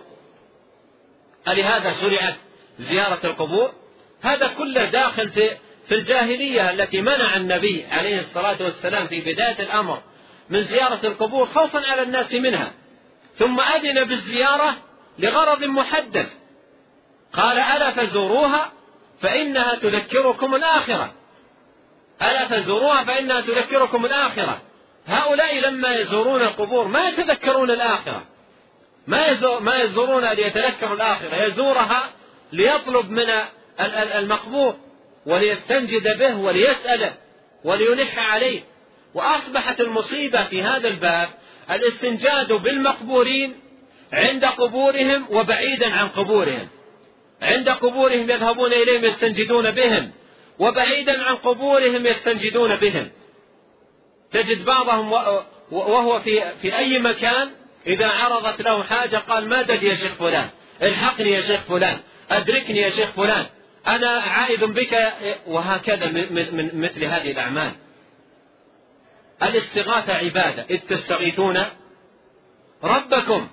ألهذا شرعت زيارة القبور؟ هذا كله داخل في في الجاهلية التي منع النبي عليه الصلاة والسلام في بداية الأمر من زيارة القبور خوفا على الناس منها. ثم أذن بالزيارة لغرض محدد. قال ألا فزوروها فإنها تذكركم الآخرة. ألا فزوروها فإنها تذكركم الآخرة. هؤلاء لما يزورون القبور ما يتذكرون الآخرة. ما ما يزورون ليتذكروا الآخرة. يزورها ليطلب من المقبور وليستنجد به وليسأله وليلح عليه. وأصبحت المصيبة في هذا الباب الاستنجاد بالمقبورين عند قبورهم وبعيدا عن قبورهم. عند قبورهم يذهبون إليهم يستنجدون بهم وبعيدا عن قبورهم يستنجدون بهم. تجد بعضهم وهو في في أي مكان إذا عرضت له حاجة قال مدد يا شيخ فلان الحقني يا شيخ فلان أدركني يا شيخ فلان أنا عائد بك وهكذا من مثل هذه الأعمال. الاستغاثة عبادة إذ تستغيثون ربكم.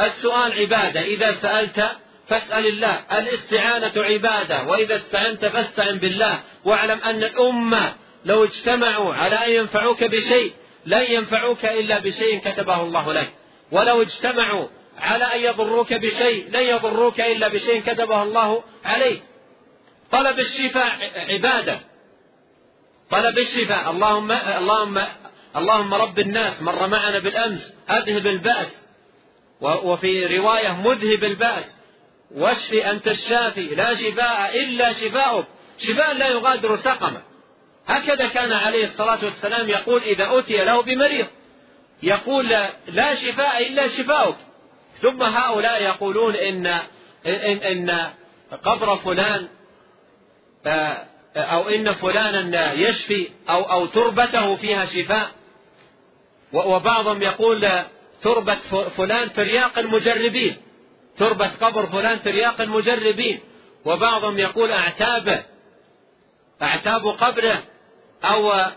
السؤال عبادة إذا سألت فاسأل الله. الاستعانة عبادة وإذا استعنت فاستعن بالله. واعلم أن الأمة لو اجتمعوا على أن ينفعوك بشيء لن ينفعوك إلا بشيء كتبه الله لك. ولو اجتمعوا على أن يضروك بشيء لن يضروك إلا بشيء كتبه الله عليك. طلب الشفاء عبادة. طلب الشفاء. اللهم اللهم اللهم رب الناس مر معنا بالأمس أذهب البأس. وفي رواية مذهب البأس. واشف أنت الشافي لا شفاء إلا شفاؤك. شفاء لا يغادر سقما هكذا كان عليه الصلاة والسلام يقول إذا أتي له بمريض. يقول لا شفاء إلا شفاؤك. ثم هؤلاء يقولون إن إن, إن قبر فلان آه، أو إن فلانا يشفي أو أو تربته فيها شفاء. وبعضهم يقول تربة فلان ترياق المجربين. تربة قبر فلان ترياق المجربين. وبعضهم يقول أعتابه أعتاب قبره. أو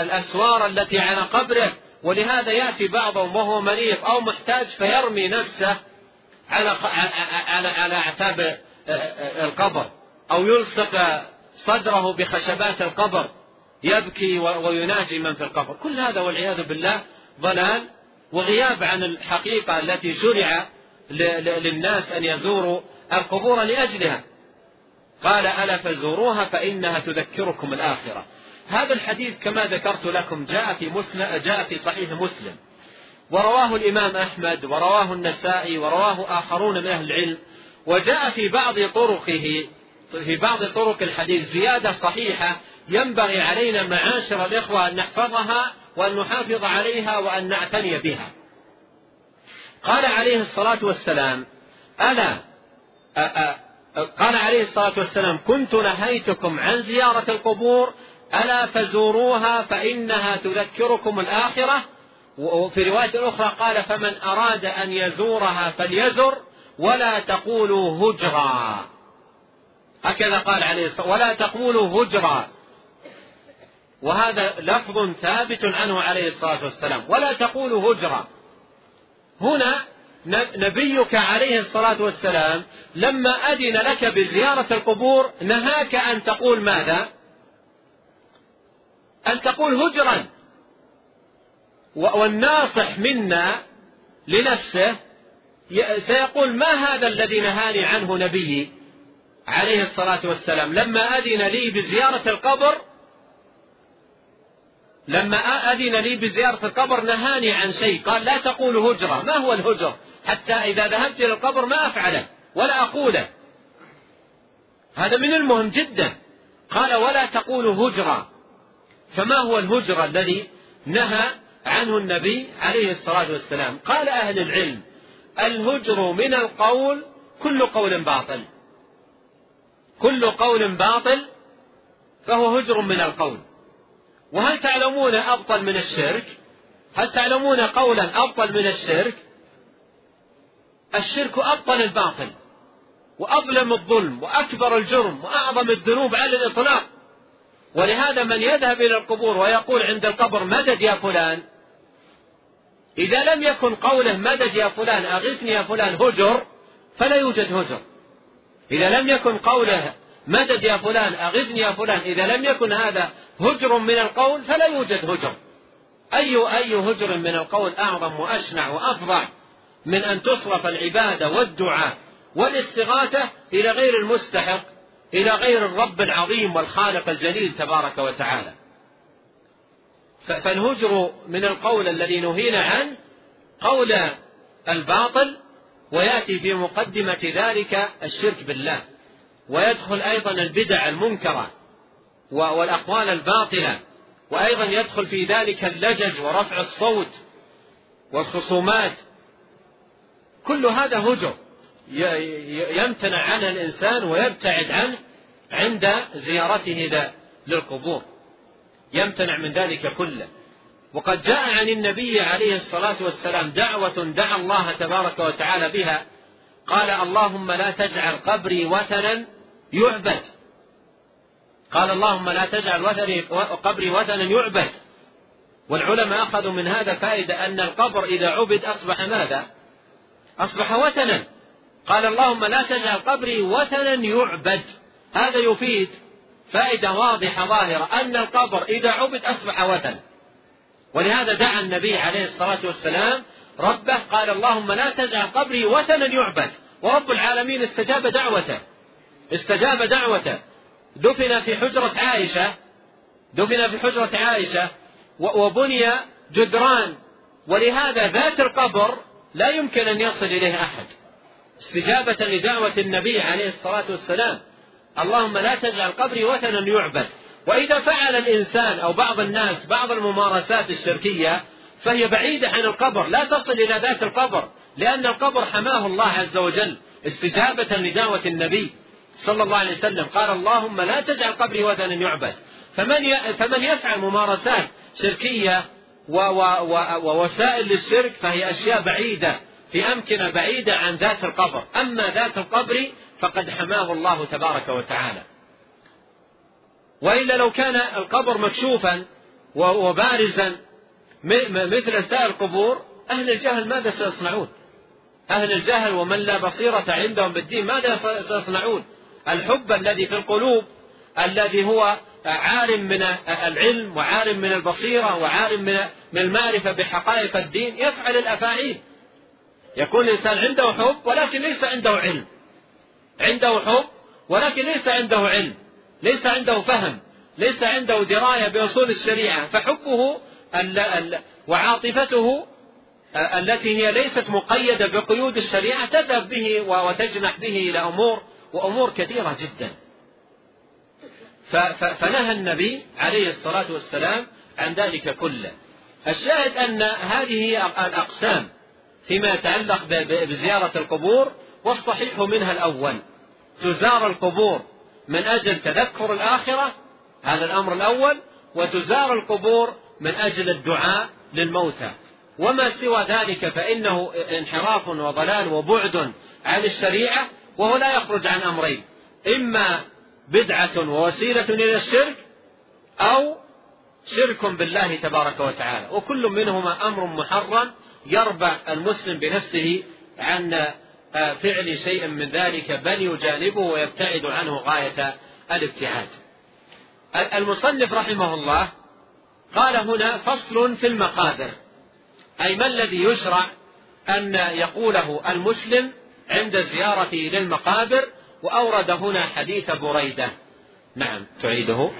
الأسوار التي على قبره ولهذا يأتي بعضهم وهو مريض أو محتاج فيرمي نفسه على على على أعتاب القبر أو يلصق صدره بخشبات القبر يبكي ويناجي من في القبر. كل هذا والعياذ بالله ضلال وغياب عن الحقيقة التي شرع للناس أن يزوروا القبور لأجلها. قال ألا فزوروها فإنها تذكركم الآخرة. هذا الحديث كما ذكرت لكم جاء في مسلم جاء في صحيح مسلم. ورواه الإمام أحمد ورواه النسائي ورواه آخرون من أهل العلم وجاء في بعض طرقه في بعض طرق الحديث زيادة صحيحة ينبغي علينا معاشر الإخوة أن نحفظها وأن نحافظ عليها وأن نعتني بها. قال عليه الصلاة والسلام ألا قال عليه الصلاة والسلام كنت نهيتكم عن زيارة القبور ألا فزوروها فإنها تذكركم الآخرة. وفي رواية أخرى قال فمن أراد أن يزورها فليزر ولا تقولوا هجرا. هكذا قال عليه الصلاة ولا تقولوا هجرا. وهذا لفظ ثابت عنه عليه الصلاة والسلام. ولا تقولوا هجرا. هنا نبيك عليه الصلاة والسلام لما أذن لك بزيارة القبور نهاك أن تقول ماذا؟ أن تقول هجرا. والناصح منا لنفسه سيقول ما هذا الذي نهاني عنه نبيي عليه الصلاة والسلام؟ لما أذن لي بزيارة القبر لما أذن لي بزيارة القبر نهاني عن شيء. قال لا تقول هجرة. ما هو الهجر؟ حتى إذا ذهبت إلى القبر ما أفعله ولا أقوله. هذا من المهم جدا. قال ولا تقول هجرة. فما هو الهجرة الذي نهى عنه النبي عليه الصلاة والسلام؟ قال أهل العلم الهجر من القول كل قول باطل. كل قول باطل فهو هجر من القول. وهل تعلمون أبطل من الشرك؟ هل تعلمون قولا أبطل من الشرك؟ الشرك أبطل الباطل وأظلم الظلم وأكبر الجرم وأعظم الذنوب على الإطلاق. ولهذا من يذهب إلى القبور ويقول عند القبر مدد يا فلان؟ إذا لم يكن قوله مدد يا فلان أغثني يا فلان هجر فلا يوجد هجر. إذا لم يكن قوله مدد يا فلان أغثني يا فلان إذا لم يكن هذا هجر من القول فلا يوجد هجر. أي أي هجر من القول أعظم وأشنع وأفظع من أن تصرف العبادة والدعاء والاستغاثة إلى غير المستحق؟ إلى غير الرب العظيم والخالق الجليل تبارك وتعالى. فالهجر من القول الذي نهينا عنه قول الباطل ويأتي في مقدمة ذلك الشرك بالله. ويدخل أيضا البدع المنكرة والأقوال الباطلة وأيضا يدخل في ذلك اللجج ورفع الصوت والخصومات. كل هذا هجر. يمتنع عنه الإنسان ويبتعد عنه عند زيارته للقبور. يمتنع من ذلك كله. وقد جاء عن النبي عليه الصلاة والسلام دعوة دعا الله تبارك وتعالى بها. قال اللهم لا تجعل قبري وثنا يعبد. قال اللهم لا تجعل وثني قبري وثنا يعبد. والعلماء أخذوا من هذا فائدة أن القبر إذا عبد أصبح ماذا؟ أصبح وثنا. قال اللهم لا تجعل قبري وثنا يعبد. هذا يفيد فائدة واضحة ظاهرة أن القبر إذا عبد أصبح وثن. ولهذا دعا النبي عليه الصلاة والسلام ربه قال اللهم لا تجعل قبري وثنا يعبد. ورب العالمين استجاب دعوته. استجاب دعوته. دفن في حجرة عائشة. دفن في حجرة عائشة. وبني جدران. ولهذا ذات القبر لا يمكن أن يصل إليه أحد. استجابة لدعوة النبي عليه الصلاة والسلام. اللهم لا تجعل قبري وثنا يعبد. وإذا فعل الإنسان أو بعض الناس بعض الممارسات الشركية فهي بعيدة عن القبر. لا تصل إلى ذات القبر لأن القبر حماه الله عز وجل استجابة لدعوة النبي صلى الله عليه وسلم. قال اللهم لا تجعل قبري وثنا يعبد. فمن فمن يفعل ممارسات شركية ووسائل للشرك فهي أشياء بعيدة. في أمكنة بعيدة عن ذات القبر. أما ذات القبر فقد حماه الله تبارك وتعالى. وإلا لو كان القبر مكشوفا وبارزا مثل سائر القبور أهل الجهل ماذا سيصنعون؟ أهل الجهل ومن لا بصيرة عندهم بالدين ماذا سيصنعون؟ الحب الذي في القلوب الذي هو عالم من العلم وعالم من البصيرة وعالم من المعرفة بحقائق الدين يفعل الأفاعيل. يكون الإنسان عنده حب ولكن ليس عنده علم. عنده حب ولكن ليس عنده علم. ليس عنده فهم. ليس عنده دراية بأصول الشريعة. فحبه وعاطفته التي هي ليست مقيدة بقيود الشريعة تذهب به وتجنح به إلى أمور وأمور كثيرة جدا. فنهى النبي عليه الصلاة والسلام عن ذلك كله. الشاهد أن هذه الأقسام. فيما يتعلق بزيارة القبور والصحيح منها الأول. تزار القبور من أجل تذكر الآخرة هذا الأمر الأول وتزار القبور من أجل الدعاء للموتى. وما سوى ذلك فإنه انحراف وضلال وبعد عن الشريعة وهو لا يخرج عن أمرين. إما بدعة ووسيلة إلى الشرك أو شرك بالله تبارك وتعالى. وكل منهما أمر محرم يربع المسلم بنفسه عن آه، فعل شيء من ذلك بل يجانبه ويبتعد عنه غاية الابتعاد. المصنف رحمه الله قال هنا فصل في المقابر. أي ما الذي يشرع أن يقوله المسلم عند زيارته للمقابر وأورد هنا حديث بريدة؟ نعم تعيده.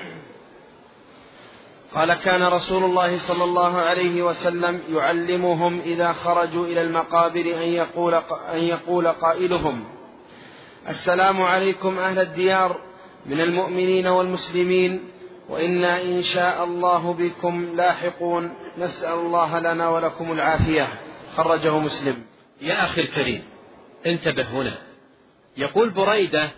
قال كان رسول الله صلى الله عليه وسلم يعلمهم إذا خرجوا إلى المقابر أن يقول, أن يقول قائلهم السلام عليكم أهل الديار من المؤمنين والمسلمين وإنا إن شاء الله بكم لاحقون نسأل الله لنا ولكم العافية. خرجه مسلم. يا أخي الكريم انتبه هنا. يقول بريدة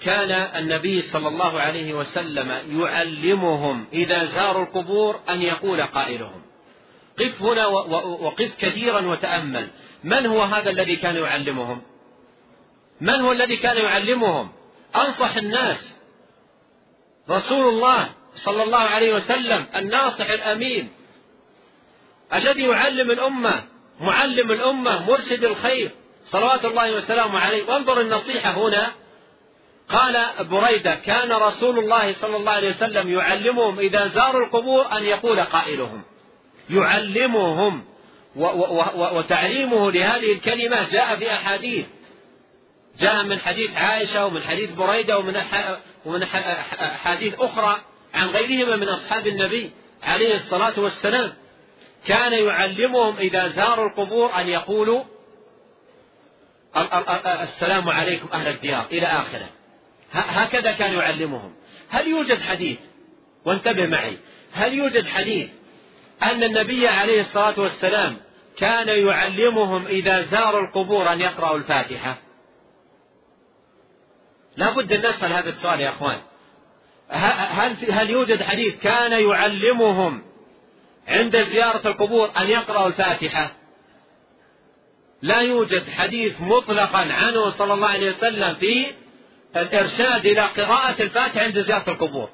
كان النبي صلى الله عليه وسلم يعلمهم إذا زاروا القبور أن يقول قائلهم. قف هنا وقف كثيرا وتأمل. من هو هذا الذي كان رسول الله صلى الله عليه وسلم الناصح الأمين الذي يعلم الأمة معلم الأمة مرشد الخير صلوات الله وسلامه عليه. وانظر النصيحة هنا. قال بريدة كان رسول الله صلى الله عليه وسلم يعلمهم إذا زاروا القبور أن يقول قائلهم. يعلمهم وتعليمه لهذه الكلمة جاء في أحاديث. جاء من حديث عائشة ومن حديث بريدة ومن ومن أحاديث أخرى عن غيرهما من أصحاب النبي عليه الصلاة والسلام. كان يعلمهم إذا زاروا القبور أن يقولوا السلام عليكم أهل الديار إلى آخره. هكذا كان يعلمهم. هل يوجد حديث؟ وانتبه معي. هل يوجد حديث أن النبي عليه الصلاة والسلام كان يعلمهم إذا زاروا القبور أن يقرأوا الفاتحة؟ لا بد أن نسأل هذا السؤال يا أخوان. هل, هل يوجد حديث كان يعلمهم عند زيارة القبور أن يقرأوا الفاتحة؟ لا يوجد حديث مطلقا عنه صلى الله عليه وسلم في الإرشاد إلى قراءة الفاتحة عند زيارة القبور.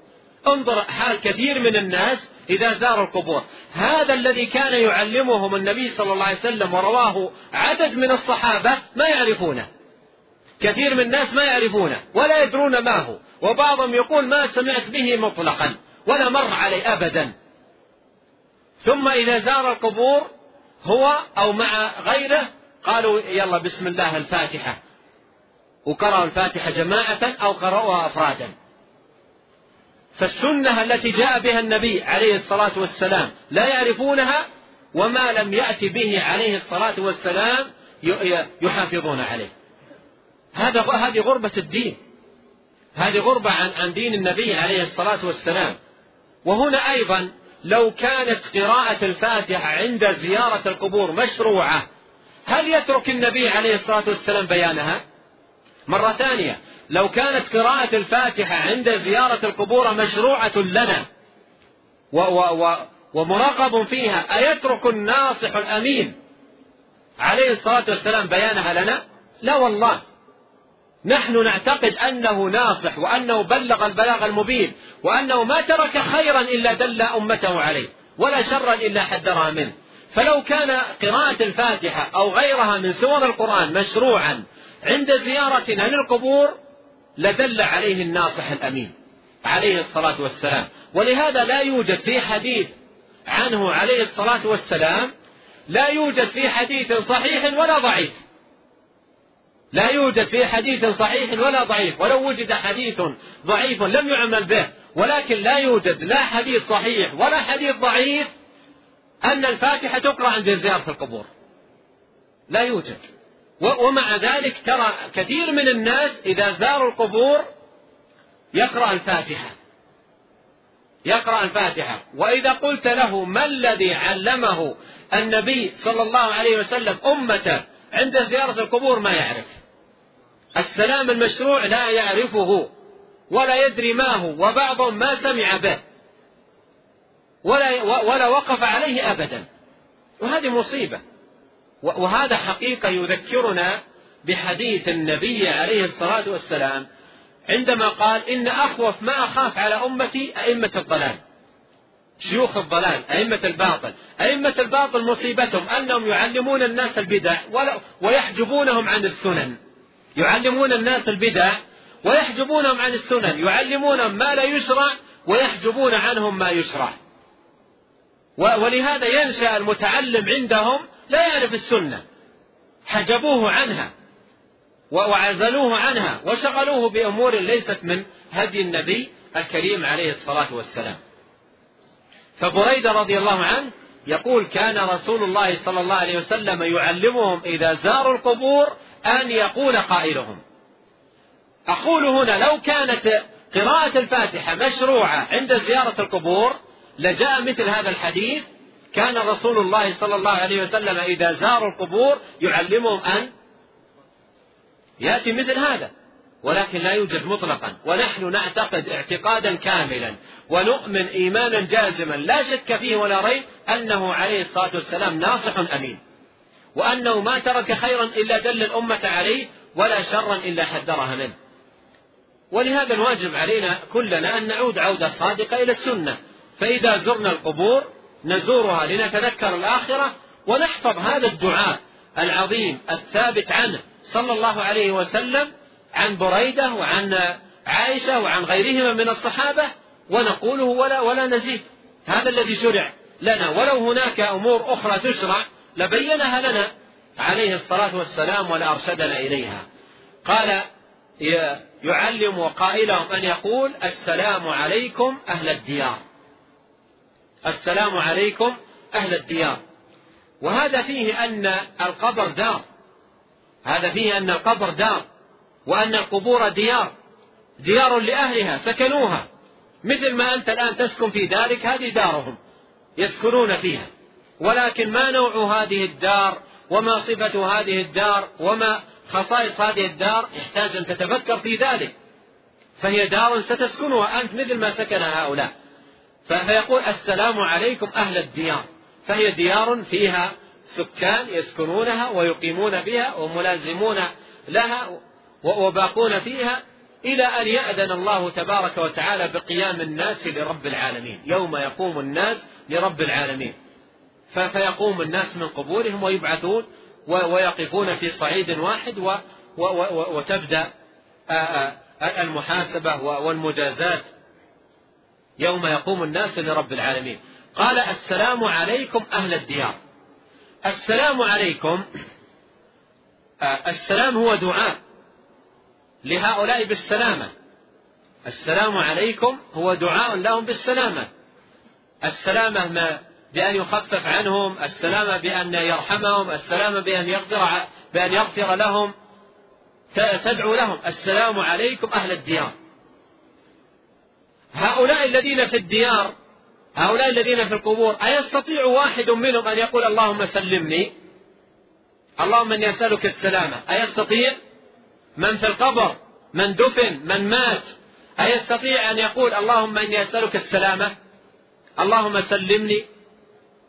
انظر حال كثير من الناس إذا زاروا القبور. هذا الذي كان يعلمهم النبي صلى الله عليه وسلم ورواه عدد من الصحابة ما يعرفونه. كثير من الناس ما يعرفونه ولا يدرون ما هو. وبعضهم يقول ما سمعت به مطلقا ولا مر علي أبدا. ثم إذا زار القبور هو أو مع غيره قالوا يلا بسم الله الفاتحة. وقرأوا الفاتحة جماعة أو قرأوها أفرادا. فالسنة التي جاء بها النبي عليه الصلاة والسلام لا يعرفونها وما لم يأتي به عليه الصلاة والسلام يحافظون عليه. هذا هذه غربة الدين. هذه غربة عن عن دين النبي عليه الصلاة والسلام. وهنا أيضا لو كانت قراءة الفاتحة عند زيارة القبور مشروعة هل يترك النبي عليه الصلاة والسلام بيانها؟ مرة ثانية. لو كانت قراءة الفاتحة عند زيارة القبور مشروعة لنا و و و ومراقب فيها أيترك الناصح الأمين عليه الصلاة والسلام بيانها لنا؟ لا والله. نحن نعتقد أنه ناصح وأنه بلغ البلاغ المبين وأنه ما ترك خيرا إلا دل أمته عليه ولا شرا إلا حذرها منه. فلو كان قراءة الفاتحة أو غيرها من سور القرآن مشروعا عند زيارتنا للقبور لدل عليه الناصح الأمين عليه الصلاة والسلام. ولهذا لا يوجد في حديث عنه عليه الصلاة والسلام لا يوجد في حديث صحيح ولا ضعيف. لا يوجد في حديث صحيح ولا ضعيف. ولو وجد حديث ضعيف لم يعمل به. ولكن لا يوجد لا حديث صحيح ولا حديث ضعيف أن الفاتحة تقرأ عند زيارة القبور. لا يوجد. ومع ذلك ترى كثير من الناس إذا زاروا القبور يقرأ الفاتحة. يقرأ الفاتحة. وإذا قلت له ما الذي علمه النبي صلى الله عليه وسلم أمته عند زيارة القبور ما يعرف. السلام المشروع لا يعرفه ولا يدري ما هو وبعضهم ما سمع به ولا ولا وقف عليه أبدا. وهذه مصيبة. وهذا حقيقة يذكرنا بحديث النبي عليه الصلاة والسلام عندما قال إن أخوف ما أخاف على أمتي أئمة الضلال. شيوخ الضلال أئمة الباطل. أئمة الباطل مصيبتهم أنهم يعلمون الناس البدع ويحجبونهم عن السنن. يعلمون الناس البدع ويحجبونهم عن السنن. يعلمونهم ما لا يشرع ويحجبون عنهم ما يشرع. ولهذا ينشأ المتعلم عندهم لا يعرف السنة. حجبوه عنها وعزلوه عنها وشغلوه بأمور ليست من هدي النبي الكريم عليه الصلاة والسلام. فبريدة رضي الله عنه يقول كان رسول الله صلى الله عليه وسلم يعلمهم إذا زاروا القبور أن يقول قائلهم. أقول هنا لو كانت قراءة الفاتحة مشروعة عند زيارة القبور لجاء مثل هذا الحديث كان رسول الله صلى الله عليه وسلم إذا زاروا القبور يعلمهم أن يأتي مثل هذا. ولكن لا يوجد مطلقا. ونحن نعتقد اعتقادا كاملا. ونؤمن ايمانا جازما. لا شك فيه ولا ريب أنه عليه الصلاة والسلام ناصح أمين. وأنه ما ترك خيرا إلا دل الأمة عليه ولا شرا إلا حذرها منه. ولهذا الواجب علينا كلنا أن نعود عودة صادقة إلى السنة. فإذا زرنا القبور نزورها لنتذكر الآخرة ونحفظ هذا الدعاء العظيم الثابت عنه صلى الله عليه وسلم عن بريدة وعن عائشة وعن غيرهما من الصحابة ونقوله ولا ولا نزيد. هذا الذي شرع لنا. ولو هناك أمور أخرى تشرع لبينها لنا. عليه الصلاة والسلام ولأرشدنا إليها. قال يعلم قائلهم أن يقول السلام عليكم أهل الديار. السلام عليكم أهل الديار. وهذا فيه أن القبر دار. هذا فيه أن القبر دار وأن القبور ديار. ديار لأهلها سكنوها. مثل ما أنت الآن تسكن في دارك هذه دارهم يسكنون فيها. ولكن ما نوع هذه الدار؟ وما صفة هذه الدار؟ وما خصائص هذه الدار؟ يحتاج أن تتفكر في ذلك. فهي دار ستسكنها أنت مثل ما سكن هؤلاء. فيقول السلام عليكم أهل الديار. فهي ديار فيها سكان يسكنونها ويقيمون بها وملازمون لها وباقون فيها إلى أن يأذن الله تبارك وتعالى بقيام الناس لرب العالمين. يوم يقوم الناس لرب العالمين. فيقوم الناس من قبورهم ويبعثون ويقفون في صعيد واحد وتبدأ المحاسبة والمجازات يوم يقوم الناس لرب العالمين. قال السلام عليكم أهل الديار. السلام عليكم السلام هو دعاء لهؤلاء بالسلامة. السلام عليكم هو دعاء لهم بالسلامة. السلامة ما بأن يخفف عنهم السلامة بأن يرحمهم السلامة بأن يغفر بأن يغفر لهم تدعو لهم. السلام عليكم أهل الديار. هؤلاء الذين في الديار هؤلاء الذين في القبور أيستطيع واحد منهم أن يقول اللهم سلمني؟ اللهم إني أسألك السلامة. أيستطيع؟ من في القبر من دفن من مات. أيستطيع أن يقول اللهم إني أسألك السلامة؟ اللهم سلمني.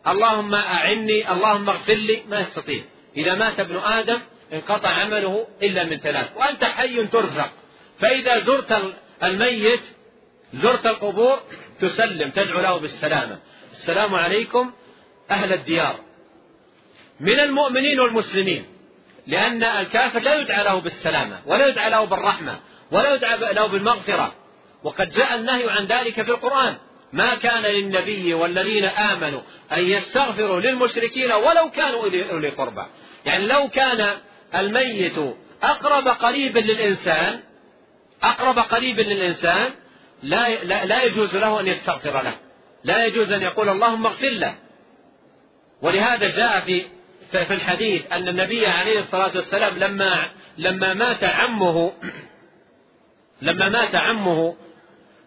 اللهم أعني. اللهم اغفر لي. ما يستطيع. إذا مات ابن آدم انقطع عمله إلا من ثلاث. وأنت حي ترزق. فإذا زرت الميت زرت القبور تسلم تدعو له بالسلامة. السلام عليكم أهل الديار. من المؤمنين والمسلمين لأن الكافر لا يدعى له بالسلامة ولا يدعى له بالرحمة ولا يدعى له بالمغفرة. وقد جاء النهي عن ذلك في القرآن. ما كان للنبي والذين آمنوا أن يستغفروا للمشركين ولو كانوا أولي قربى. يعني لو كان الميت أقرب قريب للإنسان أقرب قريب للإنسان لا, لا, يجوز له أن يستغفر له. لا يجوز أن يقول اللهم اغفر له. ولهذا جاء في في الحديث أن النبي عليه الصلاة والسلام لما لما مات عمه لما مات عمه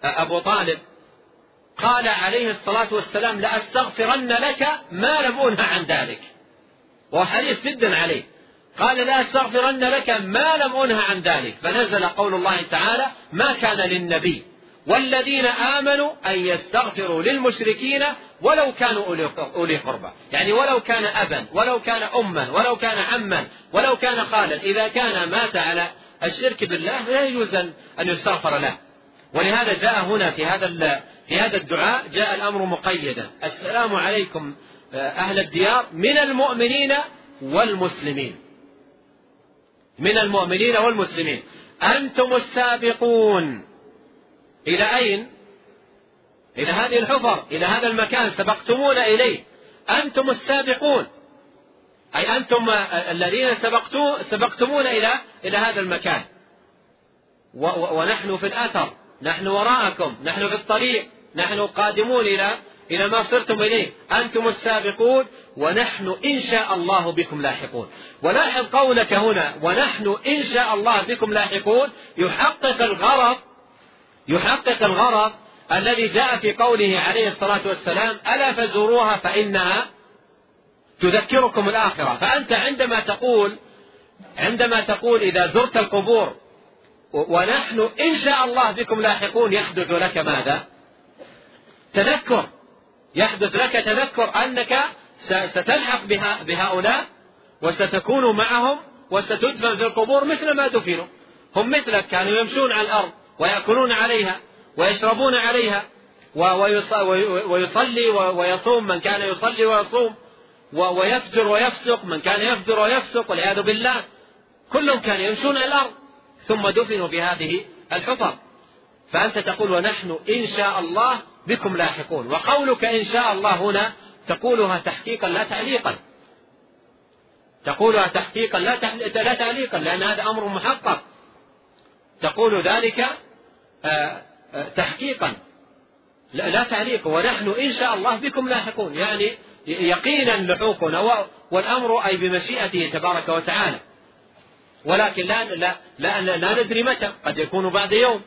أبو طالب قال عليه الصلاة والسلام لأستغفرن لك ما لم أنه عن ذلك. وهو حديث جدا عليه. قال لا أستغفرن لك ما لم أنه عن ذلك. فنزل قول الله تعالى ما كان للنبي والذين آمنوا أن يستغفروا للمشركين ولو كانوا أولي قربى. يعني ولو كان أبا ولو كان أما ولو كان عما ولو كان خالا. إذا كان مات على الشرك بالله لا يجوز أن يستغفر له. ولهذا جاء هنا في هذا في هذا الدعاء جاء الأمر مقيدا. السلام عليكم آه، أهل الديار من المؤمنين والمسلمين. من المؤمنين والمسلمين. أنتم السابقون. إلى أين؟ إلى هذه الحفر إلى هذا المكان سبقتمون إليه. أنتم السابقون. أي أنتم الذين سبقتمون إلى إلى هذا المكان. ونحن في الأثر. نحن وراءكم. نحن في الطريق. نحن قادمون إلى إلى ما صرتم إليه. أنتم السابقون. ونحن إن شاء الله بكم لاحقون. ولاحظ قولك هنا. ونحن إن شاء الله بكم لاحقون. يحقق الغرض يحقق الغرض الذي جاء في قوله عليه الصلاة والسلام ألا فزوروها فإنها تذكركم الآخرة. فأنت عندما تقول عندما تقول إذا زرت القبور ونحن إن شاء الله بكم لاحقون يحدث لك ماذا؟ تذكر. يحدث لك تذكر أنك ستلحق بهؤلاء وستكون معهم وستدفن في القبور مثل ما دفنوا. هم مثلك كانوا يمشون على الأرض. ويأكلون عليها ويشربون عليها ويصلي ويصوم من كان يصلي ويصوم ويفجر ويفسق من كان يفجر ويفسق والعياذ بالله كلهم كانوا يمشون إلى الأرض ثم دفنوا في هذه الحفر فأنت تقول ونحن إن شاء الله بكم لاحقون وقولك إن شاء الله هنا تقولها تحقيقا لا تعليقا. تقولها تحقيقا لا تعليقا لأن هذا أمر محقق. تقول ذلك آه، آه، تحقيقا. لا, تعليق. ونحن إن شاء الله بكم لاحقون. يعني يقينا لحوقنا. والأمر أي بمشيئته تبارك وتعالى. ولكن لا لا لا, لا ندري متى. قد يكون بعد يوم.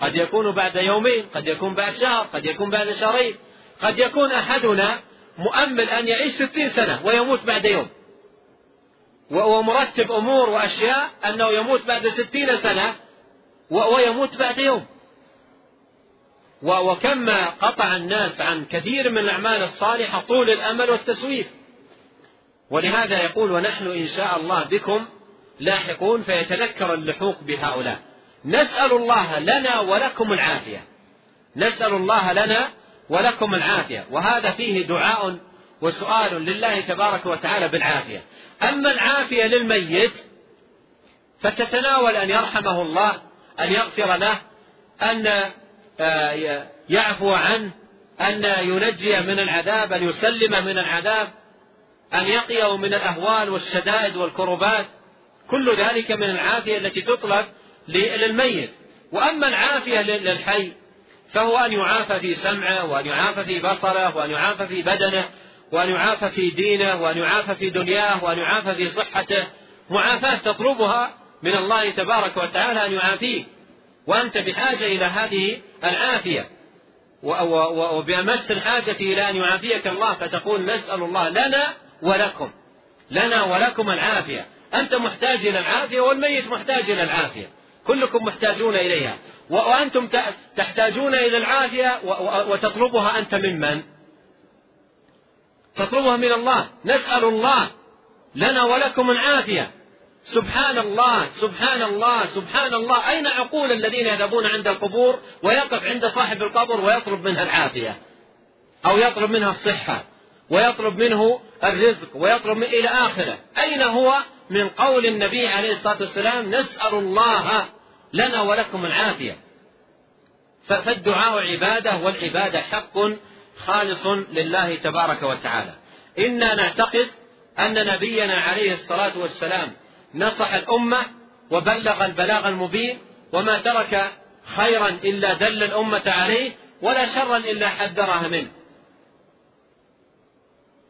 قد يكون بعد يومين. قد يكون بعد شهر. قد يكون بعد شهرين. قد يكون أحدنا مؤمل أن يعيش ستين سنة ويموت بعد يوم. ومرتب أمور وأشياء أنه يموت بعد ستين سنة. ويموت بعد يوم. وكما قطع الناس عن كثير من الأعمال الصالحة طول الأمل والتسويف. ولهذا يقول ونحن إن شاء الله بكم لاحقون فيتذكر اللحوق بهؤلاء. نسأل الله لنا ولكم العافية. نسأل الله لنا ولكم العافية. وهذا فيه دعاء وسؤال لله تبارك وتعالى بالعافية. أما العافية للميت فتتناول أن يرحمه الله أن يغفر له أن آه، يعفو عنه أن ينجي من العذاب أن يسلم من العذاب أن يقيه من الأهوال والشدائد والكربات. كل ذلك من العافية التي تطلب للميت. وأما العافية للحي فهو أن يعافى في سمعه وأن يعافى في بصره وأن يعافى في بدنه وأن يعافى في دينه وأن يعافى في دنياه وأن يعافى في صحته. معافاة تطلبها من الله تبارك وتعالى أن يعافيك وأنت بحاجة إلى هذه العافية. وبأمس الحاجة إلى أن يعافيك الله فتقول نسأل الله لنا ولكم. لنا ولكم العافية. أنت محتاج إلى العافية والميت محتاج إلى العافية. كلكم محتاجون إليها. وأنتم تحتاجون إلى العافية وتطلبها أنت ممن؟ تطلبها من الله. نسأل الله لنا ولكم العافية. سبحان الله سبحان الله سبحان الله. أين عقول الذين يذهبون عند القبور ويقف عند صاحب القبر ويطلب منها العافية؟ أو يطلب منها الصحة ويطلب منه الرزق ويطلب من إلى آخره. أين هو؟ من قول النبي عليه الصلاة والسلام نسأل الله لنا ولكم العافية. فالدعاء عبادة والعبادة حق خالص لله تبارك وتعالى. إنا نعتقد أن نبينا عليه الصلاة والسلام نصح الأمة وبلغ البلاغ المبين وما ترك خيرا إلا دل الأمة عليه ولا شرا إلا حذرها منه.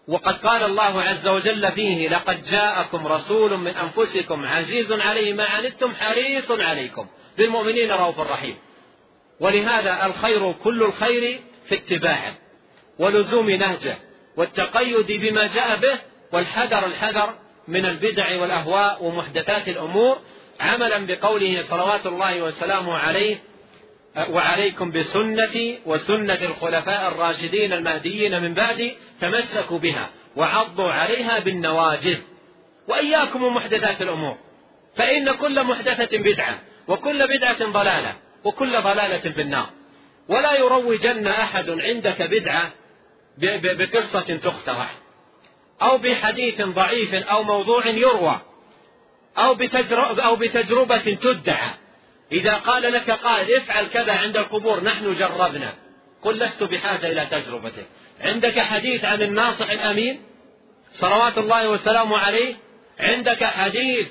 وقد قال الله عز وجل فيه لقد جاءكم رسول من أنفسكم عزيز عليه ما عنتم حريص عليكم بالمؤمنين رؤوف رحيم. ولهذا الخير كل الخير في اتباعه ولزوم نهجه والتقيد بما جاء به والحذر الحذر من البدع والأهواء ومحدثات الأمور عملا بقوله صلوات الله وسلامه عليه وعليكم بسنتي وسنة الخلفاء الراشدين المهديين من بعدي تمسكوا بها وعضوا عليها بالنواجذ. وإياكم ومحدثات الأمور. فإن كل محدثة بدعة وكل بدعة ضلالة وكل ضلالة في النار. ولا يروجن أحد عندك بدعة بقصة تخترع أو بحديث ضعيف أو موضوع يروى أو بتجربة, أو بتجربة تدعى. إذا قال لك قائل افعل كذا عند القبور نحن جربنا. قل لست بحاجة إلى تجربته. عندك حديث عن الناصح الأمين؟ صلوات الله وسلامه عليه. عندك حديث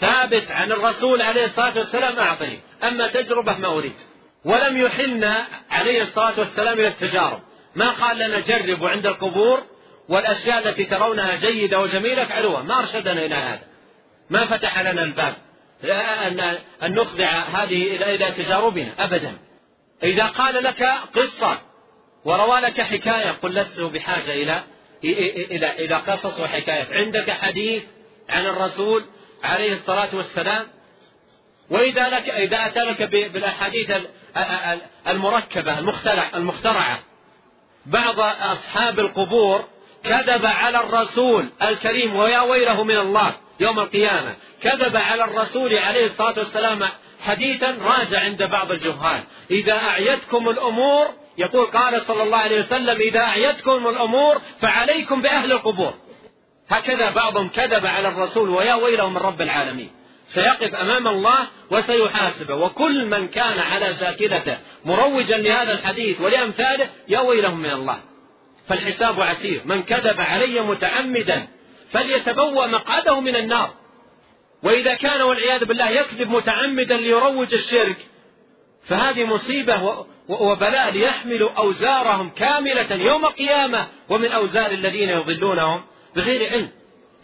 ثابت عن الرسول عليه الصلاة والسلام؟ أعطني. أما تجربة ما أريد. ولم يحلنا عليه الصلاة والسلام إلى التجارب. ما قال لنا جربوا عند القبور؟ والأشياء التي ترونها جيدة وجميلة افعلوها ما أرشدنا إلى هذا. ما فتح لنا الباب أن نخضع هذه إلى تجاربنا. أبدا. إذا قال لك قصة وروى لك حكاية قل لست بحاجة إلى إلى إلى قصص وحكايات. عندك حديث عن الرسول عليه الصلاة والسلام. وإذا لك إذا أتى لك بالأحاديث المركبة المخترع المخترعة. بعض أصحاب القبور كذب على الرسول الكريم ويا ويله من الله يوم القيامة. كذب على الرسول عليه الصلاة والسلام حديثا راجع عند بعض الجهال. إذا أعيتكم الأمور يقول قال صلى الله عليه وسلم إذا أعيتكم الأمور فعليكم بأهل القبور. هكذا بعضهم كذب على الرسول ويا ويله من رب العالمين. سيقف أمام الله وسيحاسبه. وكل من كان على شاكلته مروجا لهذا الحديث ولأمثاله يا ويله من الله. فالحساب عسير. من كذب علي متعمدا فليتبوأ مقعده من النار. وإذا كان والعياذ بالله يكذب متعمدا ليروج الشرك فهذه مصيبة وبلاء ليحملوا أوزارهم كاملة يوم القيامة. ومن أوزار الذين يضلونهم بغير علم.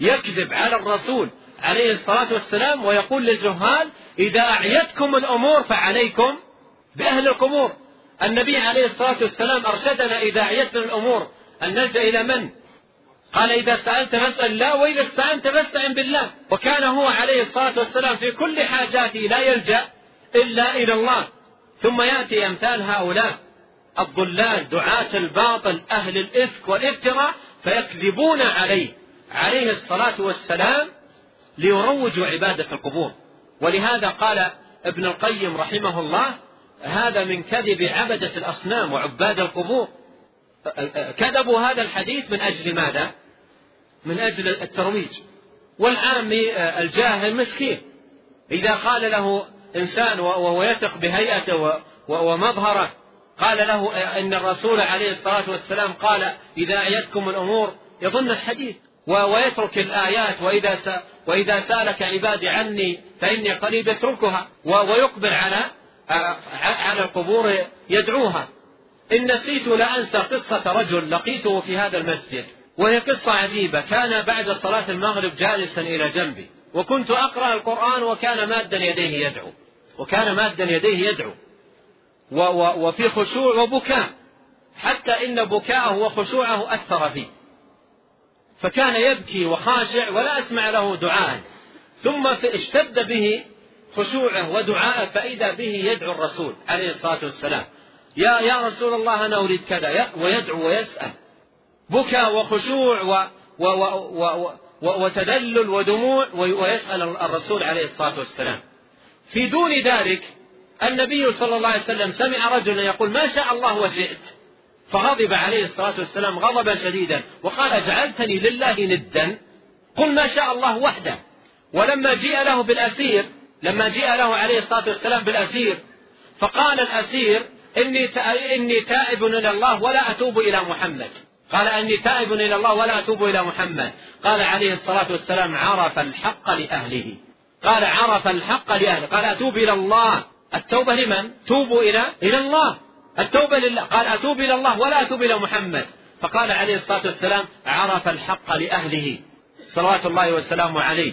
يكذب على الرسول عليه الصلاة والسلام ويقول للجهال إذا أعيتكم الأمور فعليكم بأهل القبور. النبي عليه الصلاة والسلام أرشدنا إذا أعيتنا الأمور. أن نلجأ إلى من؟ قال إذا سألت فاسأل الله وإذا استعنت فاستعن بالله. وكان هو عليه الصلاة والسلام في كل حاجاته لا يلجأ إلا إلى الله. ثم يأتي أمثال هؤلاء. الضلال دعاة الباطل أهل الإفك والافتراء فيكذبون عليه. عليه الصلاة والسلام ليروجوا عبادة القبور. ولهذا قال ابن القيم رحمه الله هذا من كذب عبدة الأصنام وعباد القبور. كذبوا هذا الحديث من أجل ماذا؟ من أجل الترويج. والعامي الجاهل مسكين إذا قال له إنسان وهو يثق بهيئته ومظهره قال له إن الرسول عليه الصلاة والسلام قال إذا أعيتكم الأمور يظن الحديث. ويترك الآيات وإذا وإذا سألك عبادي عني فإني قريب اتركها ويقبل على على القبور يدعوها. إن نسيت لأنسى قصة رجل لقيته في هذا المسجد وهي قصة عجيبة. كان بعد صلاة المغرب جالسا إلى جنبي وكنت أقرأ القرآن وكان مادا يديه يدعو وكان مادا يديه يدعو. وفي خشوع وبكاء حتى إن بكاءه وخشوعه أثر فيه. فكان يبكي وخاشع ولا أسمع له دعاء. ثم اشتد به خشوعه ودعاءه فإذا به يدعو الرسول عليه الصلاة والسلام. يا يا رسول الله أنا أريد كذا. ويدعو ويسأل. بكى وخشوع و و و و و وتذلل ودموع ويسأل الرسول عليه الصلاة والسلام. في دون ذلك النبي صلى الله عليه وسلم سمع رجلا يقول ما شاء الله وشئت. فغضب عليه الصلاة والسلام غضبا شديدا وقال أجعلتني لله ندا. قل ما شاء الله وحده. ولما جيء له بالأسير لما جيء له عليه الصلاة والسلام بالأسير فقال الأسير إني إني تائب إلى الله ولا أتوب إلى محمد. قال أني تائب إلى الله ولا أتوب إلى محمد. قال عليه الصلاة والسلام عرف الحق لأهله. قال عرف الحق لأهله. قال أتوب إلى الله. التوبة لمن؟ توبوا إلى إلى الله. التوبة لله. قال أتوب إلى الله ولا أتوب إلى محمد. فقال عليه الصلاة والسلام عرف الحق لأهله. صلوات الله وسلامه عليه.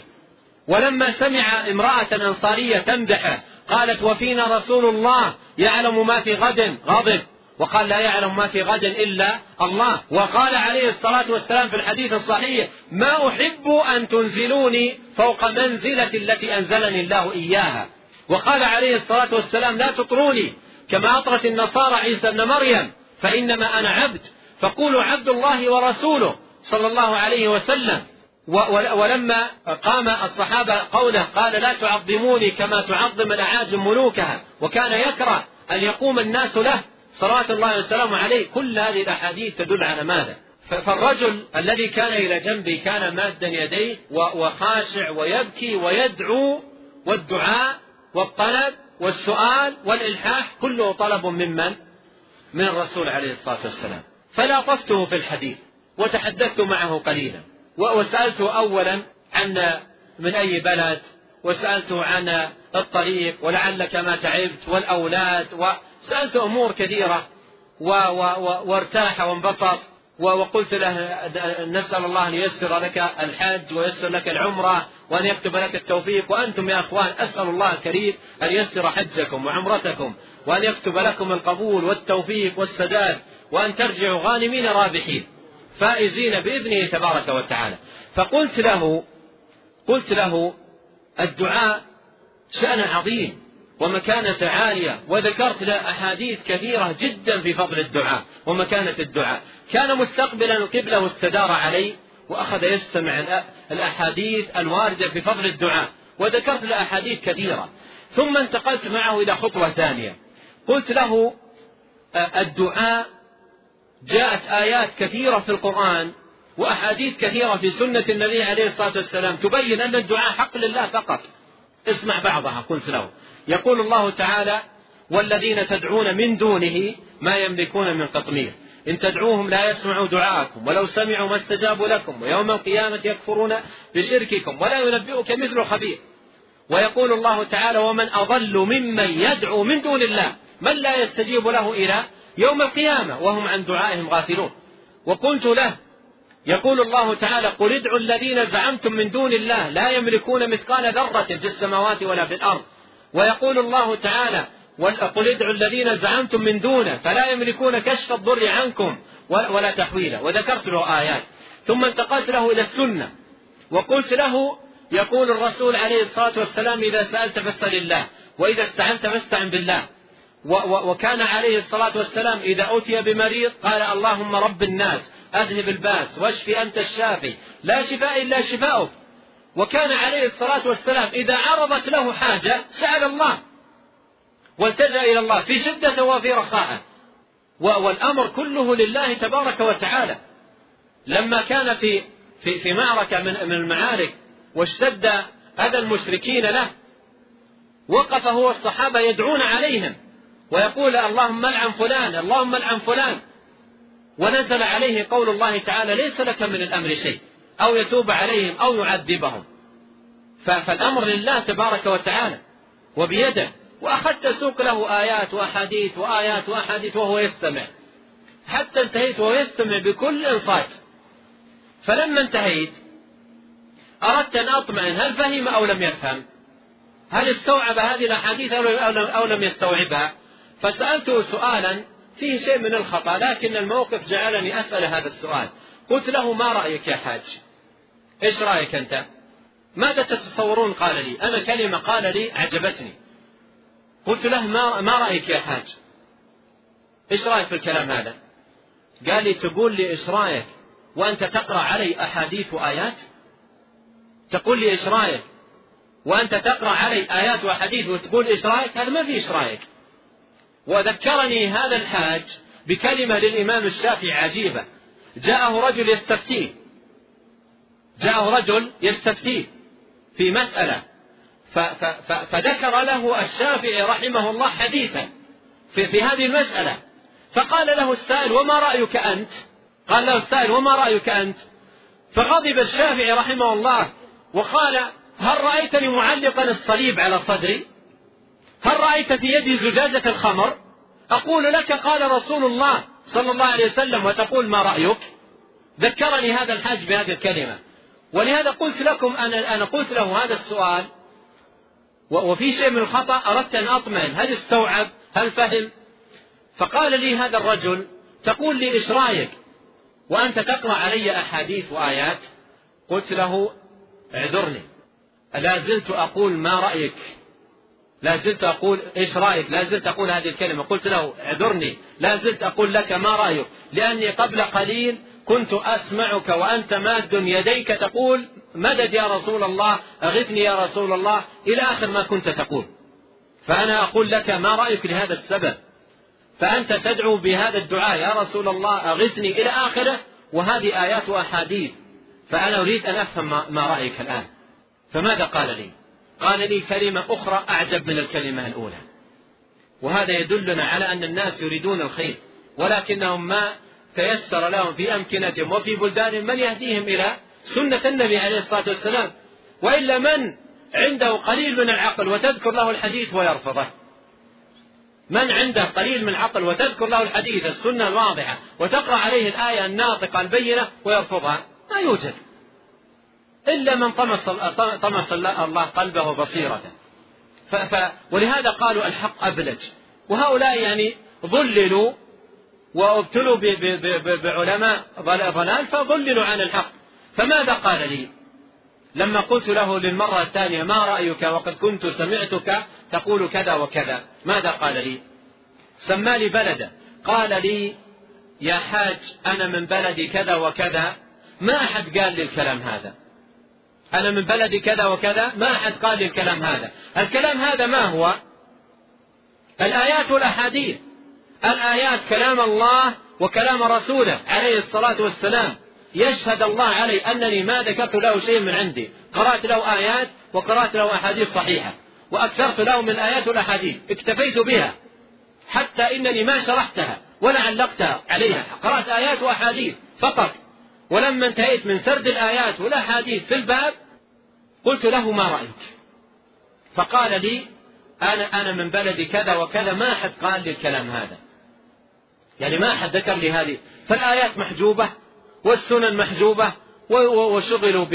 ولما سمع امرأة أنصارية تمدحه قالت وفينا رسول الله يعلم ما في غد غضب. وقال لا يعلم ما في غد إلا الله. وقال عليه الصلاة والسلام في الحديث الصحيح ما أحب أن تنزلوني فوق منزلة التي أنزلني الله إياها. وقال عليه الصلاة والسلام لا تطروني كما أطرت النصارى عيسى ابن مريم فإنما أنا عبد فقولوا عبد الله ورسوله صلى الله عليه وسلم. ولما قام الصحابة قوله قال لا تعظموني كما تعظم الأعاجم ملوكها وكان يكره أن يقوم الناس له صلوات الله وسلامه عليه. كل هذه الأحاديث تدل على ماذا؟ فالرجل الذي كان إلى جنبي كان مادا يديه وخاشع ويبكي ويدعو والدعاء والطلب والسؤال والإلحاح كله طلب ممن من الرسول عليه الصلاة والسلام. فلاطفته في الحديث وتحدثت معه قليلا. وسألته أولا عن من أي بلد وسألته عن الطريق ولعلك ما تعبت والأولاد وسألته أمور كثيرة و و و وارتاح وانبسط وقلت له نسأل الله أن ييسر لك الحج ويسر لك العمرة وأن يكتب لك التوفيق وأنتم يا أخوان أسأل الله الكريم أن ييسر حجكم وعمرتكم وأن يكتب لكم القبول والتوفيق والسداد وأن ترجعوا غانمين رابحين. فائزين بإذنه تبارك وتعالى. فقلت له قلت له الدعاء شأن عظيم ومكانة عالية وذكرت له أحاديث كثيرة جدا في فضل الدعاء ومكانة الدعاء. كان مستقبلا القبلة واستدار عليه وأخذ يستمع الأحاديث الواردة في فضل الدعاء وذكرت له أحاديث كثيرة. ثم انتقلت معه إلى خطوة ثانية. قلت له الدعاء جاءت آيات كثيرة في القرآن وأحاديث كثيرة في سنة النبي عليه الصلاة والسلام تبين أن الدعاء حق لله فقط. اسمع بعضها قلت له. يقول الله تعالى والذين تدعون من دونه ما يملكون من قطمير. إن تدعوهم لا يسمعوا دعاءكم ولو سمعوا ما استجابوا لكم ويوم القيامة يكفرون بشرككم ولا ينبئك مثل خبير ويقول الله تعالى ومن أضل ممن يدعو من دون الله من لا يستجيب له إلى يوم القيامة وهم عن دعائهم غافلون. وقلت له يقول الله تعالى قل ادعوا الذين زعمتم من دون الله لا يملكون مثقال ذرة في السماوات ولا في الأرض. ويقول الله تعالى قل ادعوا الذين زعمتم من دونه فلا يملكون كشف الضر عنكم ولا تحويله. وذكرت له آيات. ثم انتقلت له إلى السنة. وقلت له يقول الرسول عليه الصلاة والسلام إذا سألت فاسأل الله وإذا استعنت فاستعن بالله. وكان عليه الصلاة والسلام إذا أوتي بمريض قال اللهم رب الناس أذهب الباس واشف أنت الشافي لا شفاء إلا شفاؤك. وكان عليه الصلاة والسلام إذا عرضت له حاجة سأل الله. والتجأ إلى الله في شدة وفي رخاء والأمر كله لله تبارك وتعالى. لما كان في في في معركة من من المعارك واشتد أذى المشركين له وقف هو الصحابة يدعون عليهم. ويقول اللهم العن فلان اللهم العن فلان. ونزل عليه قول الله تعالى ليس لك من الأمر شيء. أو يتوب عليهم أو يعذبهم. فالأمر لله تبارك وتعالى. وبيده. وأخذت أسوق له آيات وأحاديث وآيات وأحاديث وهو يستمع. حتى انتهيت وهو يستمع بكل إنصات. فلما انتهيت أردت أن أطمئن هل فهم أو لم يفهم؟ هل استوعب هذه الأحاديث أو لم يستوعبها؟ فسألته سؤالا فيه شيء من الخطأ لكن الموقف جعلني أسأل هذا السؤال. قلت له ما رأيك يا حاج؟ إيش رأيك أنت؟ ماذا تتصورون؟ قال لي. أنا كلمة قال لي أعجبتني. قلت له ما, رأيك يا حاج؟ إيش رأيك في الكلام هذا؟ قال لي تقول لي إيش رأيك؟ وأنت تقرأ علي أحاديث وآيات؟ تقول لي إيش رأيك؟ وأنت تقرأ علي آيات وأحاديث وتقول إيش رأيك؟ هذا ما في إيش رأيك. وذكرني هذا الحاج بكلمة للإمام الشافعي عجيبة. جاءه رجل يستفتيه جاءه رجل يستفتيه في مسألة. فذكر له الشافعي رحمه الله حديثا في, في هذه المسألة. فقال له السائل وما رأيك أنت؟ قال له السائل وما رأيك أنت؟ فغضب الشافعي رحمه الله وقال هل رأيتني معلقا الصليب على صدري؟ هل رأيت في يدي زجاجة الخمر؟ أقول لك قال رسول الله صلى الله عليه وسلم وتقول ما رأيك؟ ذكرني هذا الحاج بهذه الكلمة. ولهذا قلت لكم أنا أنا قلت له هذا السؤال وفي شيء من الخطأ أردت أن أطمئن. هل استوعب؟ هل فهم؟ فقال لي هذا الرجل تقول لي إيش رأيك؟ وأنت تقرأ علي أحاديث وآيات؟ قلت له اعذرني. لا زلت أقول ما رأيك؟ لا زلت أقول إيش رأيك؟ لا زلت أقول هذه الكلمة. قلت له اعذرني. لا زلت أقول لك ما رأيك. لأني قبل قليل كنت أسمعك وأنت ماد يديك تقول مدد يا رسول الله أغثني يا رسول الله إلى آخر ما كنت تقول. فأنا أقول لك ما رأيك لهذا السبب. فأنت تدعو بهذا الدعاء يا رسول الله أغثني إلى آخره وهذه آيات وأحاديث. فأنا أريد أن أفهم ما رأيك الآن. فماذا قال لي؟ قال لي كلمة أخرى أعجب من الكلمة الأولى. وهذا يدلنا على أن الناس يريدون الخير ولكنهم ما تيسر لهم في أمكنتهم وفي بلدانهم من يهديهم إلى سنة النبي عليه الصلاة والسلام. وإلا من عنده قليل من العقل وتذكر له الحديث ويرفضه. من عنده قليل من عقل وتذكر له الحديث السنة الواضحة وتقرأ عليه الآية الناطقة البينة ويرفضها ما يوجد. إلا من طمس طمس الله قلبه وبصيرته ولهذا قالوا الحق أبلج. وهؤلاء يعني ضللوا وأبتلوا بعلماء ضلال فضللوا عن الحق. فماذا قال لي؟ لما قلت له للمرة الثانية ما رأيك وقد كنت سمعتك تقول كذا وكذا. ماذا قال لي؟ سمى لي بلدا قال لي يا حاج أنا من بلدي كذا وكذا. ما أحد قال لي الكلام هذا. أنا من بلد كذا وكذا ما أحد قال لي الكلام هذا. الكلام هذا ما هو؟ الآيات والأحاديث. الآيات كلام الله وكلام رسوله عليه الصلاة والسلام. يشهد الله علي أنني ما ذكرت له شيء من عندي. قرأت له آيات وقرأت له أحاديث صحيحة. وأكثرت له من الآيات والأحاديث. اكتفيت بها. حتى إنني ما شرحتها ولا علقتها عليها. قرأت آيات وأحاديث فقط. ولما انتهيت من سرد الآيات والأحاديث في الباب قلت له ما رأيك فقال لي أنا أنا من بلد كذا وكذا ما أحد قال لي الكلام هذا. يعني ما أحد ذكر لي هذه. فالآيات محجوبة والسنن محجوبة وشغلوا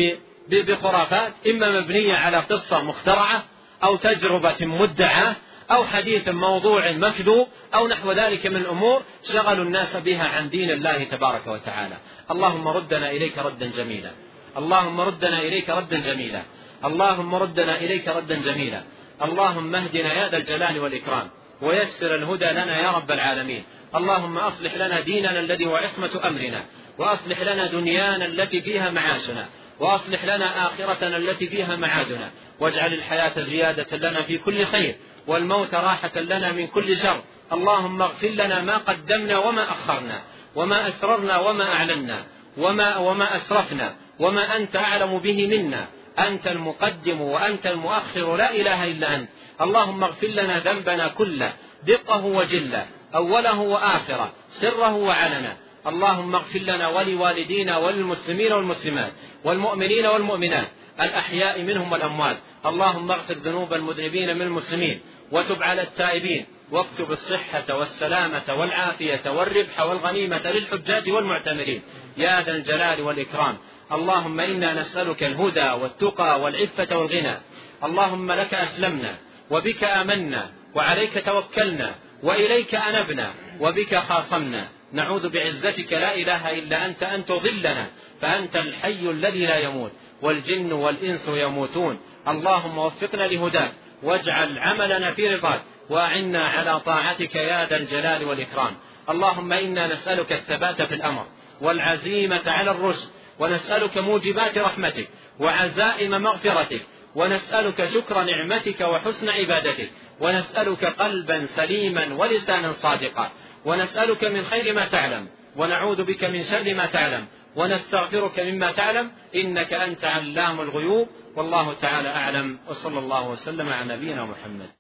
بخرافات إما مبنية على قصة مخترعة أو تجربة مدعاة أو حديث موضوع مكذوب أو نحو ذلك من الأمور شغلوا الناس بها عن دين الله تبارك وتعالى. اللهم ردنا إليك ردا جميلا. اللهم ردنا إليك ردا جميلا. اللهم ردنا إليك ردا جميلا. اللهم اهدنا يا ذا الجلال والإكرام. ويسر الهدى لنا يا رب العالمين. اللهم أصلح لنا ديننا الذي هو عصمة أمرنا. وأصلح لنا دنيانا التي فيها معاشنا. وأصلح لنا آخرتنا التي فيها معادنا. واجعل الحياة زيادة لنا في كل خير. والموت راحة لنا من كل شر. اللهم اغفر لنا ما قدمنا وما أخرنا وما أسررنا وما أعلنا وما, وما أسرفنا وما أنت أعلم به منا. أنت المقدم وأنت المؤخر لا إله إلا أنت. اللهم اغفر لنا ذنبنا كله دقه وجله أوله وآخره سره وعلنه. اللهم اغفر لنا ولوالدينا وللمسلمين والمسلمات والمؤمنين والمؤمنات الأحياء منهم والأموات. اللهم اغفر ذنوب المذنبين من المسلمين وتب على التائبين واكتب الصحة والسلامة والعافية والربح والغنيمة للحجاج والمعتمرين. يا ذا الجلال والإكرام. اللهم إنا نسألك الهدى والتقى والعفة والغنى. اللهم لك أسلمنا وبك آمنا وعليك توكلنا وإليك أنبنا وبك خاصمنا. نعوذ بعزتك لا إله إلا أنت أن تضلنا فأنت الحي الذي لا يموت. والجن والإنس يموتون. اللهم وفقنا لهداك. واجعل عملنا في رضاك. وأعنا على طاعتك يا ذا الجلال والإكرام. اللهم إنا نسألك الثبات في الأمر والعزيمة على الرشد. ونسألك موجبات رحمتك وعزائم مغفرتك. ونسألك شكر نعمتك وحسن عبادتك. ونسألك قلبا سليما ولسانا صادقا. ونسألك من خير ما تعلم. ونعوذ بك من شر ما تعلم. ونستغفرك مما تعلم إنك أنت علام الغيوب. والله تعالى أعلم. وصلى الله وسلم على نبينا محمد.